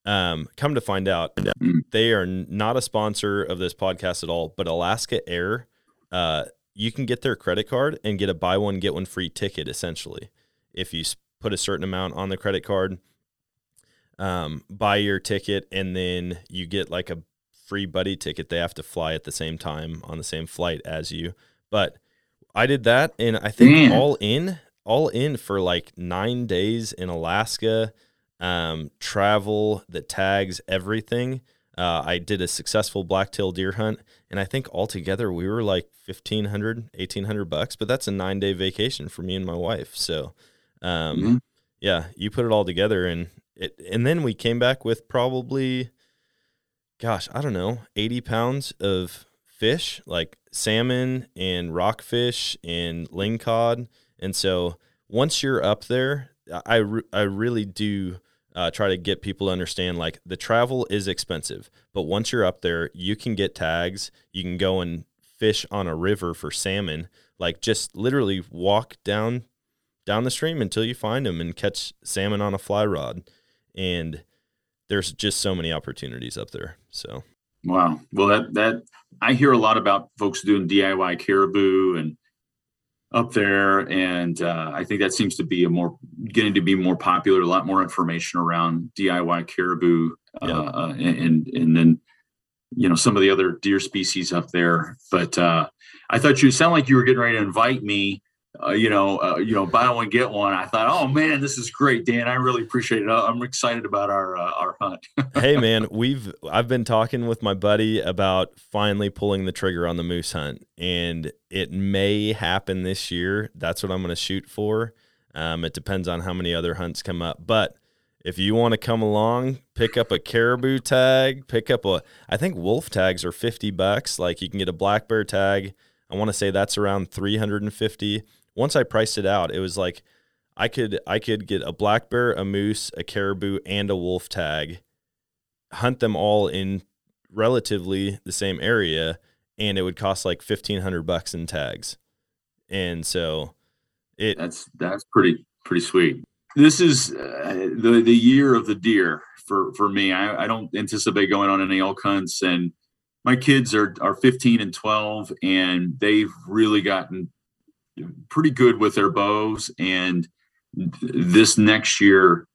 Speaker 2: Um, come to find out, they are not a sponsor of this podcast at all. But Alaska Air, uh, you can get their credit card and get a buy one get one free ticket. Essentially, if you put a certain amount on the credit card, um, buy your ticket, and then you get like a free buddy ticket. They have to fly at the same time on the same flight as you. But I did that, and I think all in, all in for like nine days in Alaska um, travel that tags everything. Uh, I did a successful blacktail deer hunt, and I think altogether we were like 1500 1800 bucks, but that's a nine day vacation for me and my wife. So, um, mm-hmm. yeah, you put it all together, and it, and then we came back with probably, gosh, I don't know, 80 pounds of fish, like salmon and rockfish and lingcod. And so once you're up there, I, re- I really do uh, try to get people to understand like the travel is expensive, but once you're up there, you can get tags. You can go and fish on a river for salmon. Like just literally walk down down the stream until you find them and catch salmon on a fly rod. And there's just so many opportunities up there. So
Speaker 5: wow. Well, that that I hear a lot about folks doing DIY caribou and up there, and uh, I think that seems to be a more getting to be more popular. A lot more information around DIY caribou, uh, uh, and and then you know some of the other deer species up there. But uh, I thought you sound like you were getting ready to invite me uh, you know, uh, you know, buy one get one. I thought, oh man, this is great, Dan. I really appreciate it. I'm excited about our uh, our hunt.
Speaker 2: hey man, we've I've been talking with my buddy about finally pulling the trigger on the moose hunt, and it may happen this year. That's what I'm going to shoot for. Um, it depends on how many other hunts come up, but if you want to come along, pick up a caribou tag, pick up a. I think wolf tags are fifty bucks. Like you can get a black bear tag. I want to say that's around 350 once I priced it out, it was like I could I could get a black bear, a moose, a caribou, and a wolf tag, hunt them all in relatively the same area, and it would cost like fifteen hundred bucks in tags. And so it
Speaker 5: that's that's pretty pretty sweet. This is uh, the the year of the deer for for me. I, I don't anticipate going on any elk hunts and my kids are are 15 and 12 and they've really gotten pretty good with their bows. And this next year,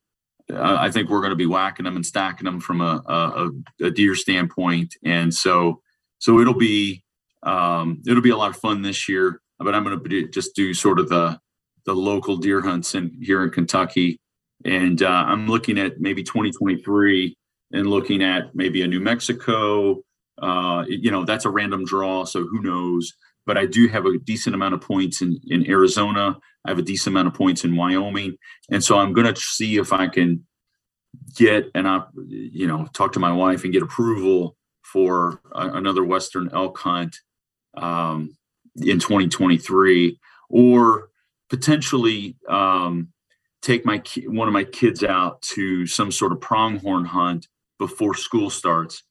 Speaker 5: uh, I think we're going to be whacking them and stacking them from a, a, a deer standpoint. And so, so it'll be um, it'll be a lot of fun this year. But I'm going to just do sort of the the local deer hunts in here in Kentucky, and uh, I'm looking at maybe 2023 and looking at maybe a New Mexico. Uh, you know, that's a random draw, so who knows? But I do have a decent amount of points in, in Arizona. I have a decent amount of points in Wyoming. And so I'm going to see if I can get an op, you know, talk to my wife and get approval for a, another Western elk hunt um, in 2023, or potentially um, take my one of my kids out to some sort of pronghorn hunt before school starts.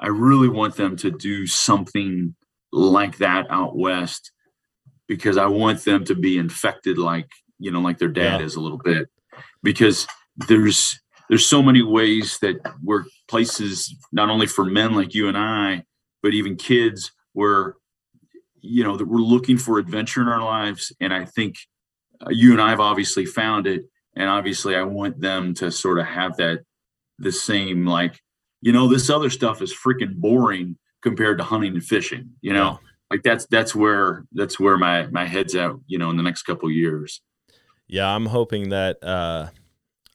Speaker 5: I really want them to do something like that out west because I want them to be infected like you know like their dad yeah. is a little bit because there's there's so many ways that we're places not only for men like you and I but even kids where you know that we're looking for adventure in our lives. And I think uh, you and I have obviously found it. And obviously I want them to sort of have that the same like you know this other stuff is freaking boring compared to hunting and fishing you know? Like that's that's where that's where my my head's at you know in the next couple years.
Speaker 2: Yeah i'm hoping that uh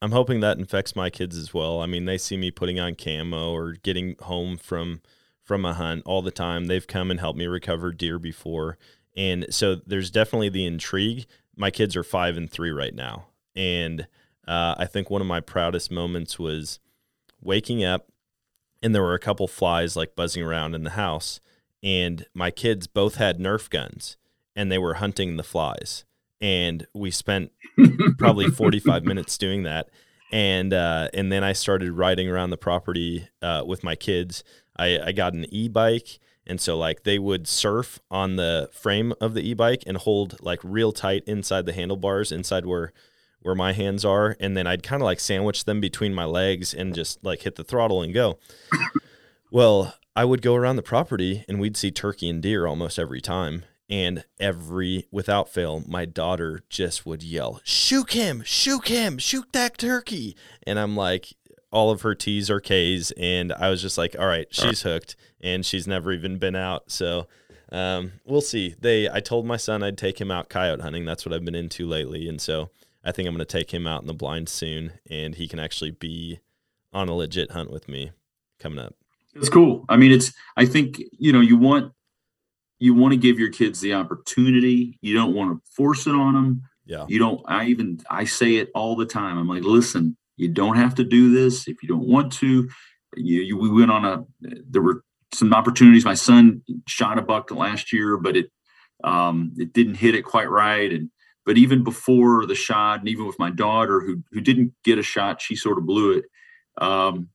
Speaker 2: i'm hoping that infects my kids as well. I mean they see me putting on camo or getting home from from a hunt all the time. They've come and helped me recover deer before. And so there's definitely the intrigue. My kids are five and three right now. And uh, i think one of my proudest moments was waking up and there were a couple flies like buzzing around in the house and my kids both had nerf guns and they were hunting the flies. And we spent probably 45 minutes doing that. And uh, and then i started riding around the property uh, with my kids. I, I got an e-bike and so like they would surf on the frame of the e-bike and hold like real tight inside the handlebars inside where where my hands are, and then I'd kind of like sandwich them between my legs and just like hit the throttle and go. well, I would go around the property and we'd see turkey and deer almost every time. And every, without fail, my daughter just would yell, Shoot him, shoot him, shoot that turkey. And I'm like, all of her T's or K's. And I was just like, All right, she's hooked. And she's never even been out. So, um, we'll see. They, I told my son I'd take him out coyote hunting. That's what I've been into lately. And so, I think I'm going to take him out in the blind soon, and he can actually be on a legit hunt with me coming up.
Speaker 5: It's cool. I mean, it's. I think you know you want you want to give your kids the opportunity. You don't want to force it on them.
Speaker 2: Yeah.
Speaker 5: You don't. I even I say it all the time. I'm like, listen, you don't have to do this if you don't want to. You, you we went on a. There were some opportunities. My son shot a buck last year, but it um, it didn't hit it quite right, and but even before the shot, and even with my daughter who who didn't get a shot, she sort of blew it. Um,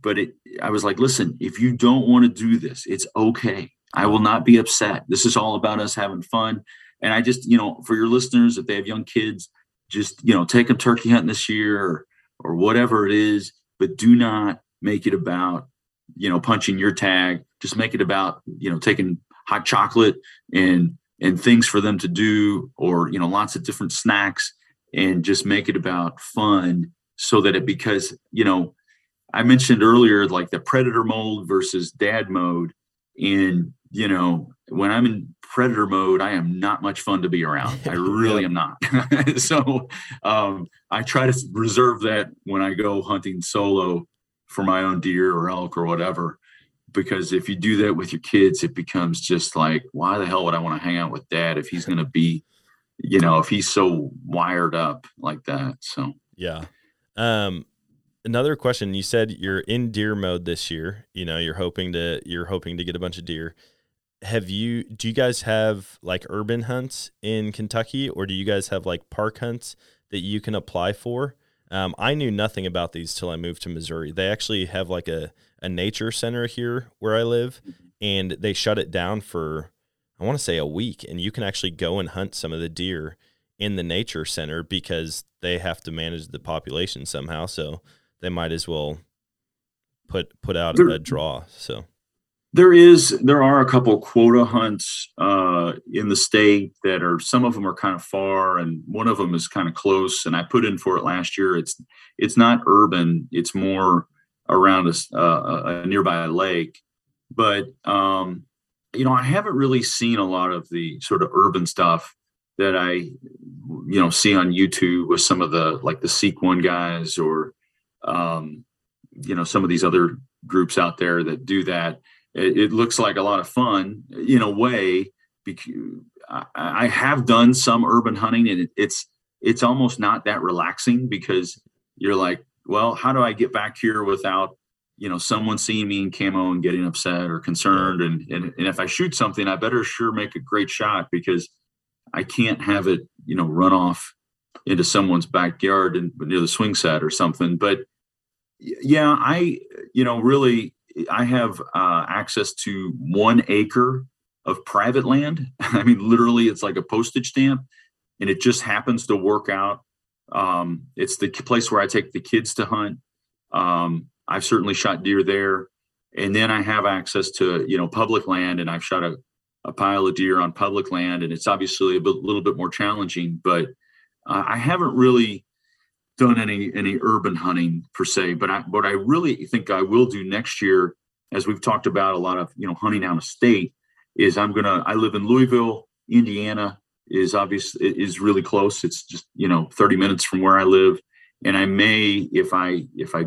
Speaker 5: but it, I was like, listen, if you don't want to do this, it's okay. I will not be upset. This is all about us having fun. And I just, you know, for your listeners, if they have young kids, just you know, take them turkey hunting this year or, or whatever it is, but do not make it about you know punching your tag. Just make it about you know taking hot chocolate and and things for them to do or you know lots of different snacks and just make it about fun so that it because you know i mentioned earlier like the predator mode versus dad mode. And you know when i'm in predator mode i am not much fun to be around. I really am not. So um, i try to reserve that when i go hunting solo for my own deer or elk or whatever because if you do that with your kids, it becomes just like, why the hell would I want to hang out with dad if he's going to be, you know, if he's so wired up like that? So,
Speaker 2: yeah. Um, another question you said you're in deer mode this year you know you're hoping to you're hoping to get a bunch of deer have you do you guys have like urban hunts in kentucky or do you guys have like park hunts that you can apply for um, i knew nothing about these till i moved to missouri they actually have like a a nature center here where I live, and they shut it down for I want to say a week, and you can actually go and hunt some of the deer in the nature center because they have to manage the population somehow. So they might as well put put out there, a draw. So
Speaker 5: there is there are a couple quota hunts uh, in the state that are some of them are kind of far and one of them is kind of close. And I put in for it last year. It's it's not urban. It's more around a, uh, a nearby lake. But um, you know, I haven't really seen a lot of the sort of urban stuff that I, you know, see on YouTube with some of the like the Seek One guys or, um, you know, some of these other groups out there that do that. It, it looks like a lot of fun in a way. Because I, I have done some urban hunting, and it, it's it's almost not that relaxing because you're like well, how do I get back here without you know someone seeing me in camo and getting upset or concerned and, and and if i shoot something i better sure make a great shot because i can't have it you know run off into someone's backyard and near the swing set or something but yeah i you know really i have uh, access to one acre of private land i mean literally it's like a postage stamp and it just happens to work out um, it's the place where i take the kids to hunt um, I've certainly shot deer there. And then I have access to, you know, public land and I've shot a, a pile of deer on public land. And it's obviously a bit, little bit more challenging, but uh, I haven't really done any, any urban hunting per se, but I, what I really think I will do next year, as we've talked about a lot of, you know, hunting out of state is I'm to, I live in Louisville, Indiana is obvious is really close. It's just, you know, 30 minutes from where I live. And I may, if I, if I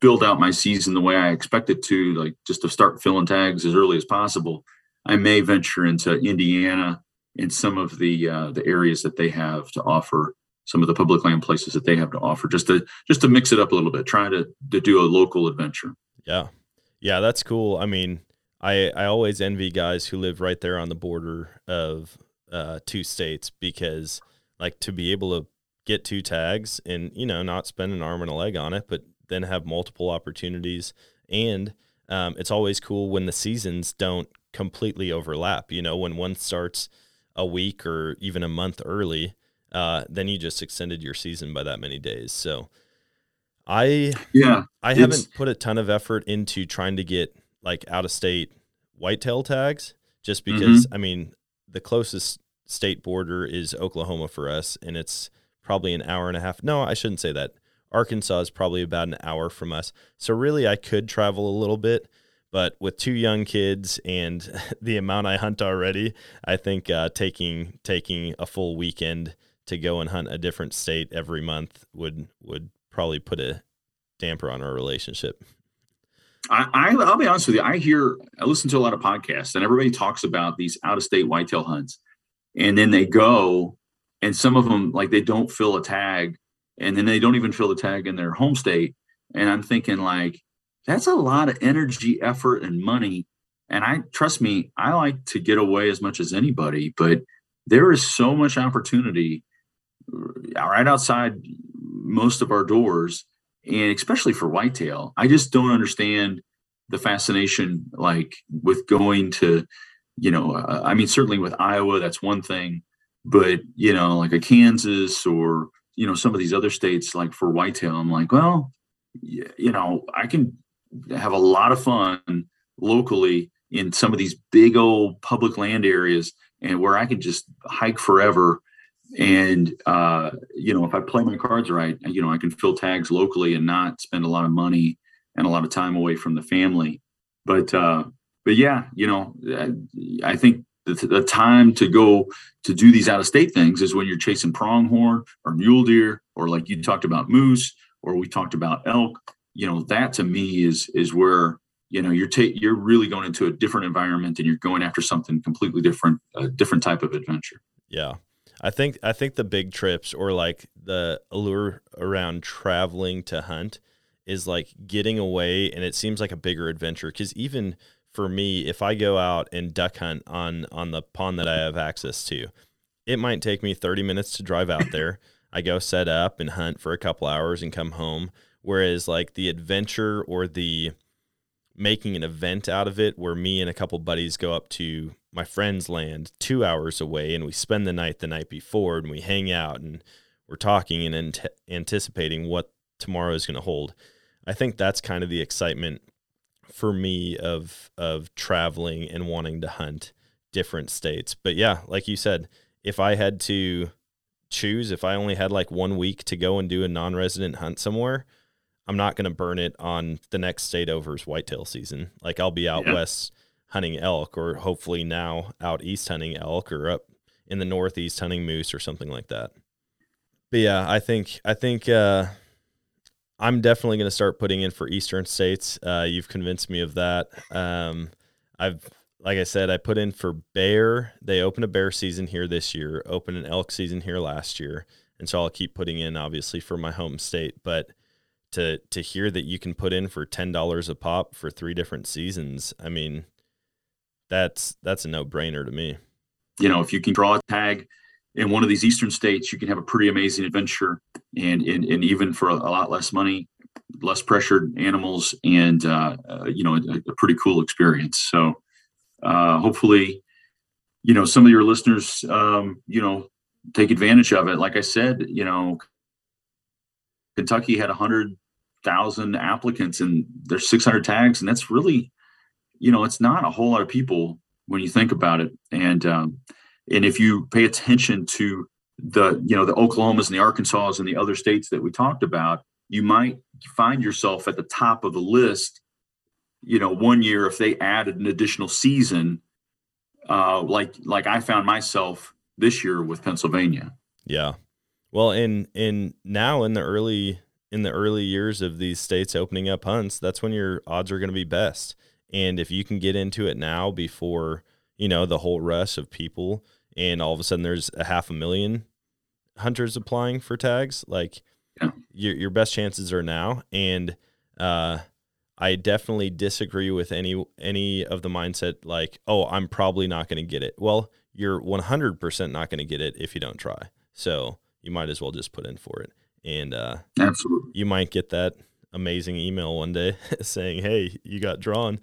Speaker 5: build out my season the way I expect it to, like just to start filling tags as early as possible, I may venture into Indiana and some of the uh, the areas that they have to offer, some of the public land places that they have to offer, just to just to mix it up a little bit, trying to to do a local adventure.
Speaker 2: Yeah, yeah, that's cool. I mean, I I always envy guys who live right there on the border of uh, two states because like to be able to get two tags and you know not spend an arm and a leg on it, but then have multiple opportunities. And um, it's always cool when the seasons don't completely overlap. You know, when one starts a week or even a month early, uh, then you just extended your season by that many days. So I
Speaker 5: yeah
Speaker 2: I haven't put a ton of effort into trying to get like out of state whitetail tags just because mm-hmm. I mean the closest state border is Oklahoma for us and it's probably an hour and a half. No, I shouldn't say that. Arkansas is probably about an hour from us. So really, I could travel a little bit, but with two young kids and the amount I hunt already, I think uh, taking taking a full weekend to go and hunt a different state every month would would probably put a damper on our relationship.
Speaker 5: I, I will be honest with you. I hear I listen to a lot of podcasts, and everybody talks about these out of state whitetail hunts, and then they go, and some of them like they don't fill a tag and then they don't even fill the tag in their home state. And I'm thinking like that's a lot of energy, effort, and money. And I trust me, I like to get away as much as anybody, but there is so much opportunity right outside most of our doors, and especially for whitetail. I just don't understand the fascination like with going to, you know, uh, I mean, certainly with Iowa, that's one thing, but you know, like a Kansas or you know some of these other states like for whitetail i'm like well you know i can have a lot of fun locally in some of these big old public land areas and where i can just hike forever and uh, you know if i play my cards right you know i can fill tags locally and not spend a lot of money and a lot of time away from the family. But uh but yeah you know i, I think the, the time to go to do these out of state things is when you're chasing pronghorn or mule deer or like you talked about moose or we talked about elk. You know that to me is is where you know you're ta- you're really going into a different environment and you're going after something completely different a different type of adventure.
Speaker 2: Yeah i think i think the big trips or like the allure around traveling to hunt is like getting away and it seems like a bigger adventure because even for me, if I go out and duck hunt on on the pond that I have access to, it might take me 30 minutes to drive out there. I go set up and hunt for a couple hours and come home. Whereas like the adventure or the making an event out of it where me and a couple buddies go up to my friend's land two hours away and we spend the night the night before and we hang out and we're talking and ant- anticipating what tomorrow is going to hold. I think that's kind of the excitement for me of of traveling and wanting to hunt different states. But yeah, like you said, if I had to choose, if I only had like one week to go and do a non-resident hunt somewhere, I'm not going to burn it on the next state over's whitetail season. Like I'll be out yeah. west hunting elk or hopefully now out east hunting elk or up in the northeast hunting moose or something like that. But yeah, I think I think uh I'm definitely going to start putting in for Eastern states. Uh, you've convinced me of that. Um, I've, like I said, I put in for bear. They opened a bear season here this year, opened an elk season here last year. And so I'll keep putting in, obviously, for my home state. But to to hear that you can put in for ten dollars a pop for three different seasons, I mean, that's that's a no brainer to me.
Speaker 5: You know, if you can draw a tag in one of these eastern states, you can have a pretty amazing adventure, and and, and even for a, a lot less money, less pressured animals, and uh, uh, you know, a, a, pretty cool experience. So, uh, hopefully, you know, some of your listeners, um, you know, take advantage of it. Like I said, you know, Kentucky had a hundred thousand applicants and there's 600 tags and that's really you know it's not a whole lot of people when you think about it. And um, and if you pay attention to the you know the oklahomas and the arkansas and the other states that we talked about you might find yourself at the top of the list you know one year if they added an additional season uh like like i found myself this year with pennsylvania.
Speaker 2: Yeah. Well in in now in the early in the early years of these states opening up hunts, that's when your odds are going to be best. And if you can get into it now before, you know, the whole rush of people and all of a sudden there's a half a million hunters applying for tags, like yeah. your your best chances are now. And uh I definitely disagree with any any of the mindset like, oh, I'm probably not going to get it. Well, you're 100% not going to get it if you don't try. So you might as well just put in for it and uh,
Speaker 5: absolutely,
Speaker 2: you might get that amazing email one day saying, "Hey, you got drawn."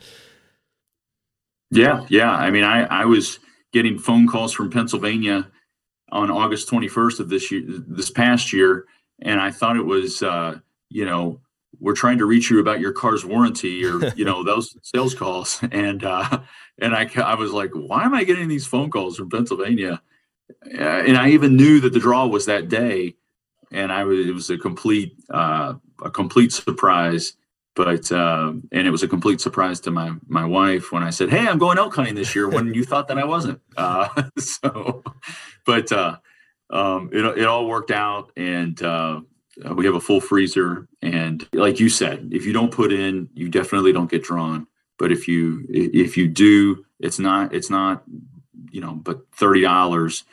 Speaker 5: Yeah, yeah. I mean, I I was getting phone calls from Pennsylvania on August 21st of this year, this past year, and I thought it was, uh, you know, we're trying to reach you about your car's warranty or you know those sales calls, and uh, and I I was like, why am I getting these phone calls from Pennsylvania? Uh, and I even knew that the draw was that day, and I was it was a complete uh, a complete surprise. But uh, and it was a complete surprise to my my wife when I said, "Hey, I'm going elk hunting this year." When you thought that I wasn't, uh, so, but uh, um, it it all worked out, and uh, we have a full freezer. And like you said, if you don't put in, you definitely don't get drawn. But if you if you do, it's not it's not you know, but thirty dollars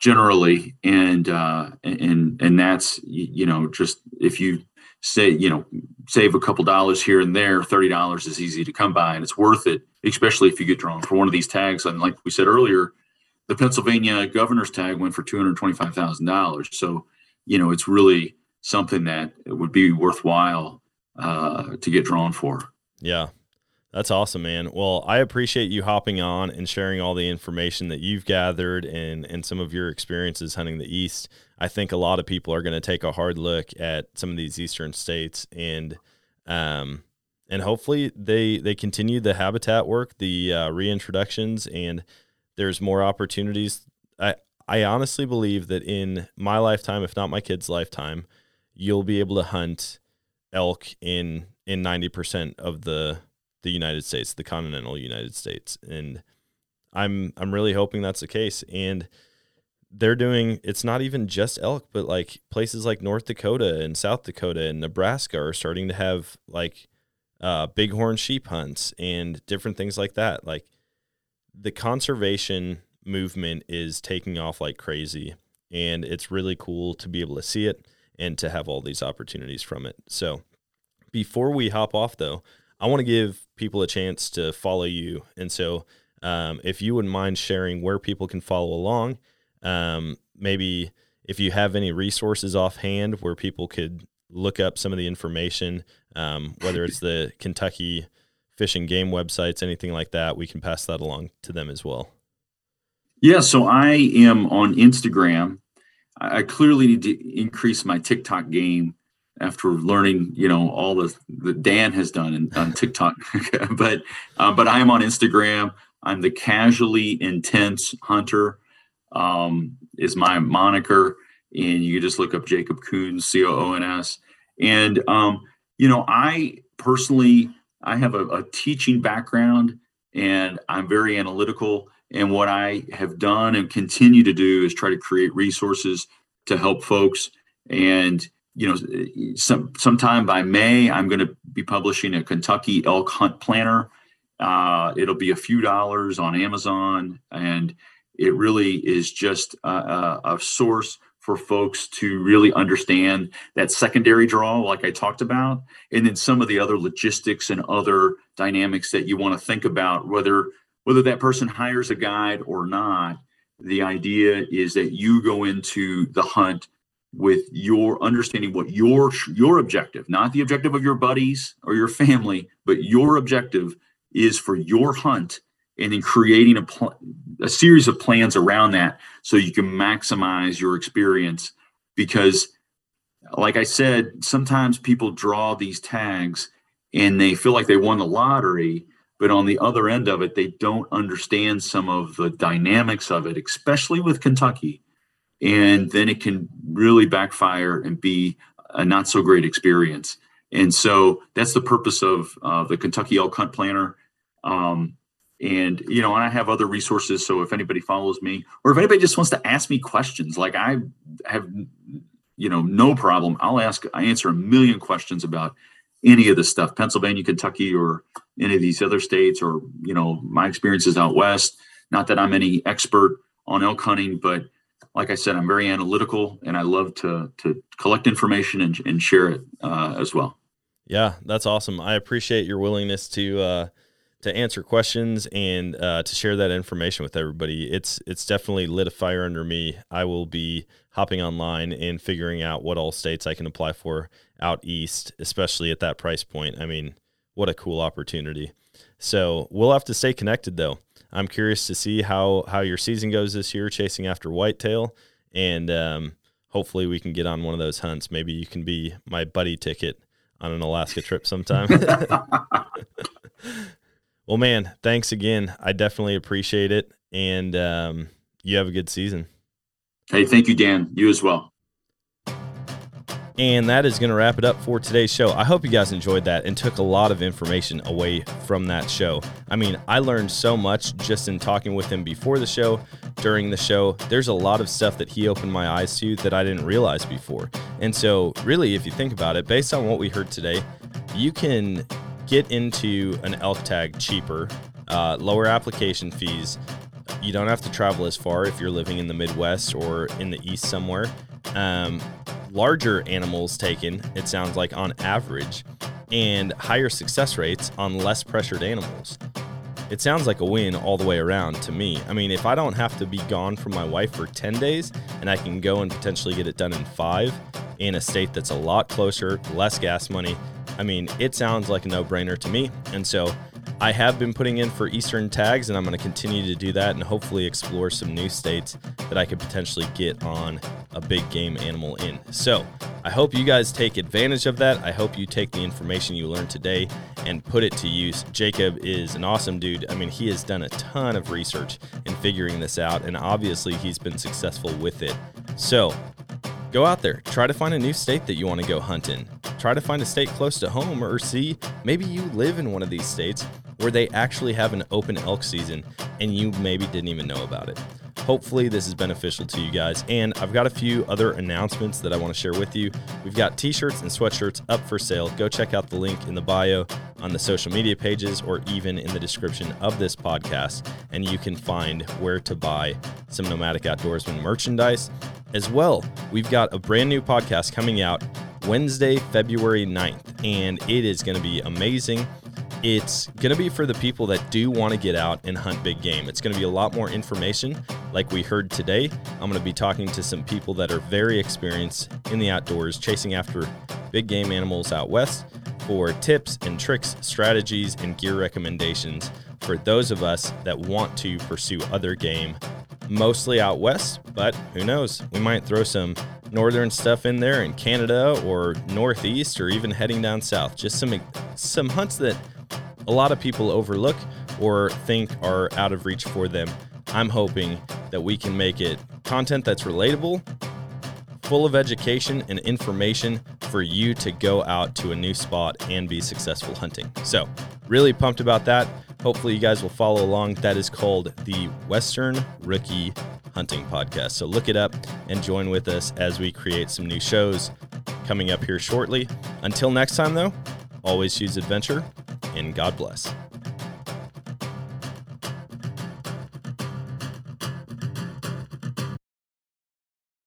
Speaker 5: generally and uh and and that's you know just if you say you know save a couple dollars here and there $30 is easy to come by and it's worth it especially if you get drawn for one of these tags and like we said earlier the pennsylvania governor's tag went for $225000 so you know it's really something that would be worthwhile uh to get drawn for.
Speaker 2: Yeah that's awesome, man. Well, I appreciate you hopping on and sharing all the information that you've gathered and and some of your experiences hunting the East. I think a lot of people are going to take a hard look at some of these eastern states and um and hopefully they they continue the habitat work, the uh, reintroductions, and there's more opportunities. I I honestly believe that in my lifetime, if not my kid's lifetime, you'll be able to hunt elk in in ninety percent of the the United States, the continental United States, and I'm I'm really hoping that's the case. And they're doing it's not even just elk, but like places like North Dakota and South Dakota and Nebraska are starting to have like uh, bighorn sheep hunts and different things like that. Like the conservation movement is taking off like crazy, and it's really cool to be able to see it and to have all these opportunities from it. So before we hop off though, I want to give people a chance to follow you. And so, um, if you wouldn't mind sharing where people can follow along, um, maybe if you have any resources offhand where people could look up some of the information, um, whether it's the Kentucky Fish and Game websites, anything like that, we can pass that along to them as well.
Speaker 5: Yeah, so I am on Instagram. I clearly need to increase my TikTok game after learning, you know, all the that Dan has done in, on TikTok. but um, but I am on Instagram. I'm the casually intense hunter. Um, is my moniker, and you just look up Jacob Coons, C O O N S. And um, you know, I personally I have a, a teaching background, and I'm very analytical. And what I have done and continue to do is try to create resources to help folks. And you know, some sometime by May, I'm going to be publishing a Kentucky elk hunt planner. Uh, it'll be a few dollars on Amazon, and it really is just a, a, a source for folks to really understand that secondary draw, like I talked about, and then some of the other logistics and other dynamics that you want to think about, whether whether that person hires a guide or not. The idea is that you go into the hunt with your understanding what your your objective, not the objective of your buddies or your family, but your objective is for your hunt and then creating a, pl- a series of plans around that so you can maximize your experience. Because like i said sometimes people draw these tags and they feel like they won the lottery but on the other end of it they don't understand some of the dynamics of it especially with kentucky and then it can really backfire and be a not so great experience. And so that's the purpose of uh, the kentucky elk hunt planner. Um, and you know and i have other resources so if anybody follows me or if anybody just wants to ask me questions like i have you know no problem. I'll ask i answer a million questions about any of this stuff pennsylvania kentucky or any of these other states or you know my experiences out west. Not that i'm any expert on elk hunting but like i said i'm very analytical and i love to to collect information and, and share it uh, as well
Speaker 2: yeah that's awesome i appreciate your willingness to uh to answer questions and uh, to share that information with everybody. It's it's definitely lit a fire under me. I will be hopping online and figuring out what all states I can apply for out east, especially at that price point. I mean, what a cool opportunity. So we'll have to stay connected though. I'm curious to see how how your season goes this year, chasing after whitetail, and um, hopefully we can get on one of those hunts. Maybe you can be my buddy ticket on an Alaska trip sometime. Well, man, thanks again. I definitely appreciate it. And um, you have a good season.
Speaker 5: Hey, thank you, Dan. You as well.
Speaker 2: And that is going to wrap it up for today's show. I hope you guys enjoyed that and took a lot of information away from that show. I mean, I learned so much just in talking with him before the show, during the show. There's a lot of stuff that he opened my eyes to that I didn't realize before. And so, really, if you think about it, based on what we heard today, you can get into an elk tag cheaper, uh, lower application fees. You don't have to travel as far if you're living in the Midwest or in the East somewhere. Um, larger animals taken, it sounds like on average, and higher success rates on less pressured animals. It sounds like a win all the way around to me. I mean, if I don't have to be gone from my wife for 10 days and I can go and potentially get it done in five in a state that's a lot closer, less gas money, I mean, it sounds like a no brainer to me. And so I have been putting in for Eastern tags, and I'm going to continue to do that and hopefully explore some new states that I could potentially get on a big game animal in. So I hope you guys take advantage of that. I hope you take the information you learned today and put it to use. Jacob is an awesome dude. I mean, he has done a ton of research in figuring this out, and obviously he's been successful with it. So Go out there, try to find a new state that you want to go hunt in. Try to find a state close to home, or see maybe you live in one of these states where they actually have an open elk season and you maybe didn't even know about it. Hopefully, this is beneficial to you guys. And I've got a few other announcements that I want to share with you. We've got t shirts and sweatshirts up for sale. Go check out the link in the bio on the social media pages or even in the description of this podcast, and you can find where to buy some Nomadic Outdoorsman merchandise. As well, we've got a brand new podcast coming out Wednesday, February 9th, and it is going to be amazing. It's going to be for the people that do want to get out and hunt big game. It's going to be a lot more information, like we heard today. I'm going to be talking to some people that are very experienced in the outdoors, chasing after big game animals out west for tips and tricks, strategies, and gear recommendations for those of us that want to pursue other game mostly out west, but who knows? We might throw some northern stuff in there in Canada or northeast or even heading down south. Just some some hunts that a lot of people overlook or think are out of reach for them. I'm hoping that we can make it content that's relatable, full of education and information for you to go out to a new spot and be successful hunting. So, really pumped about that. Hopefully, you guys will follow along. That is called the Western Rookie Hunting Podcast. So look it up and join with us as we create some new shows coming up here shortly. Until next time, though, always choose adventure and God bless.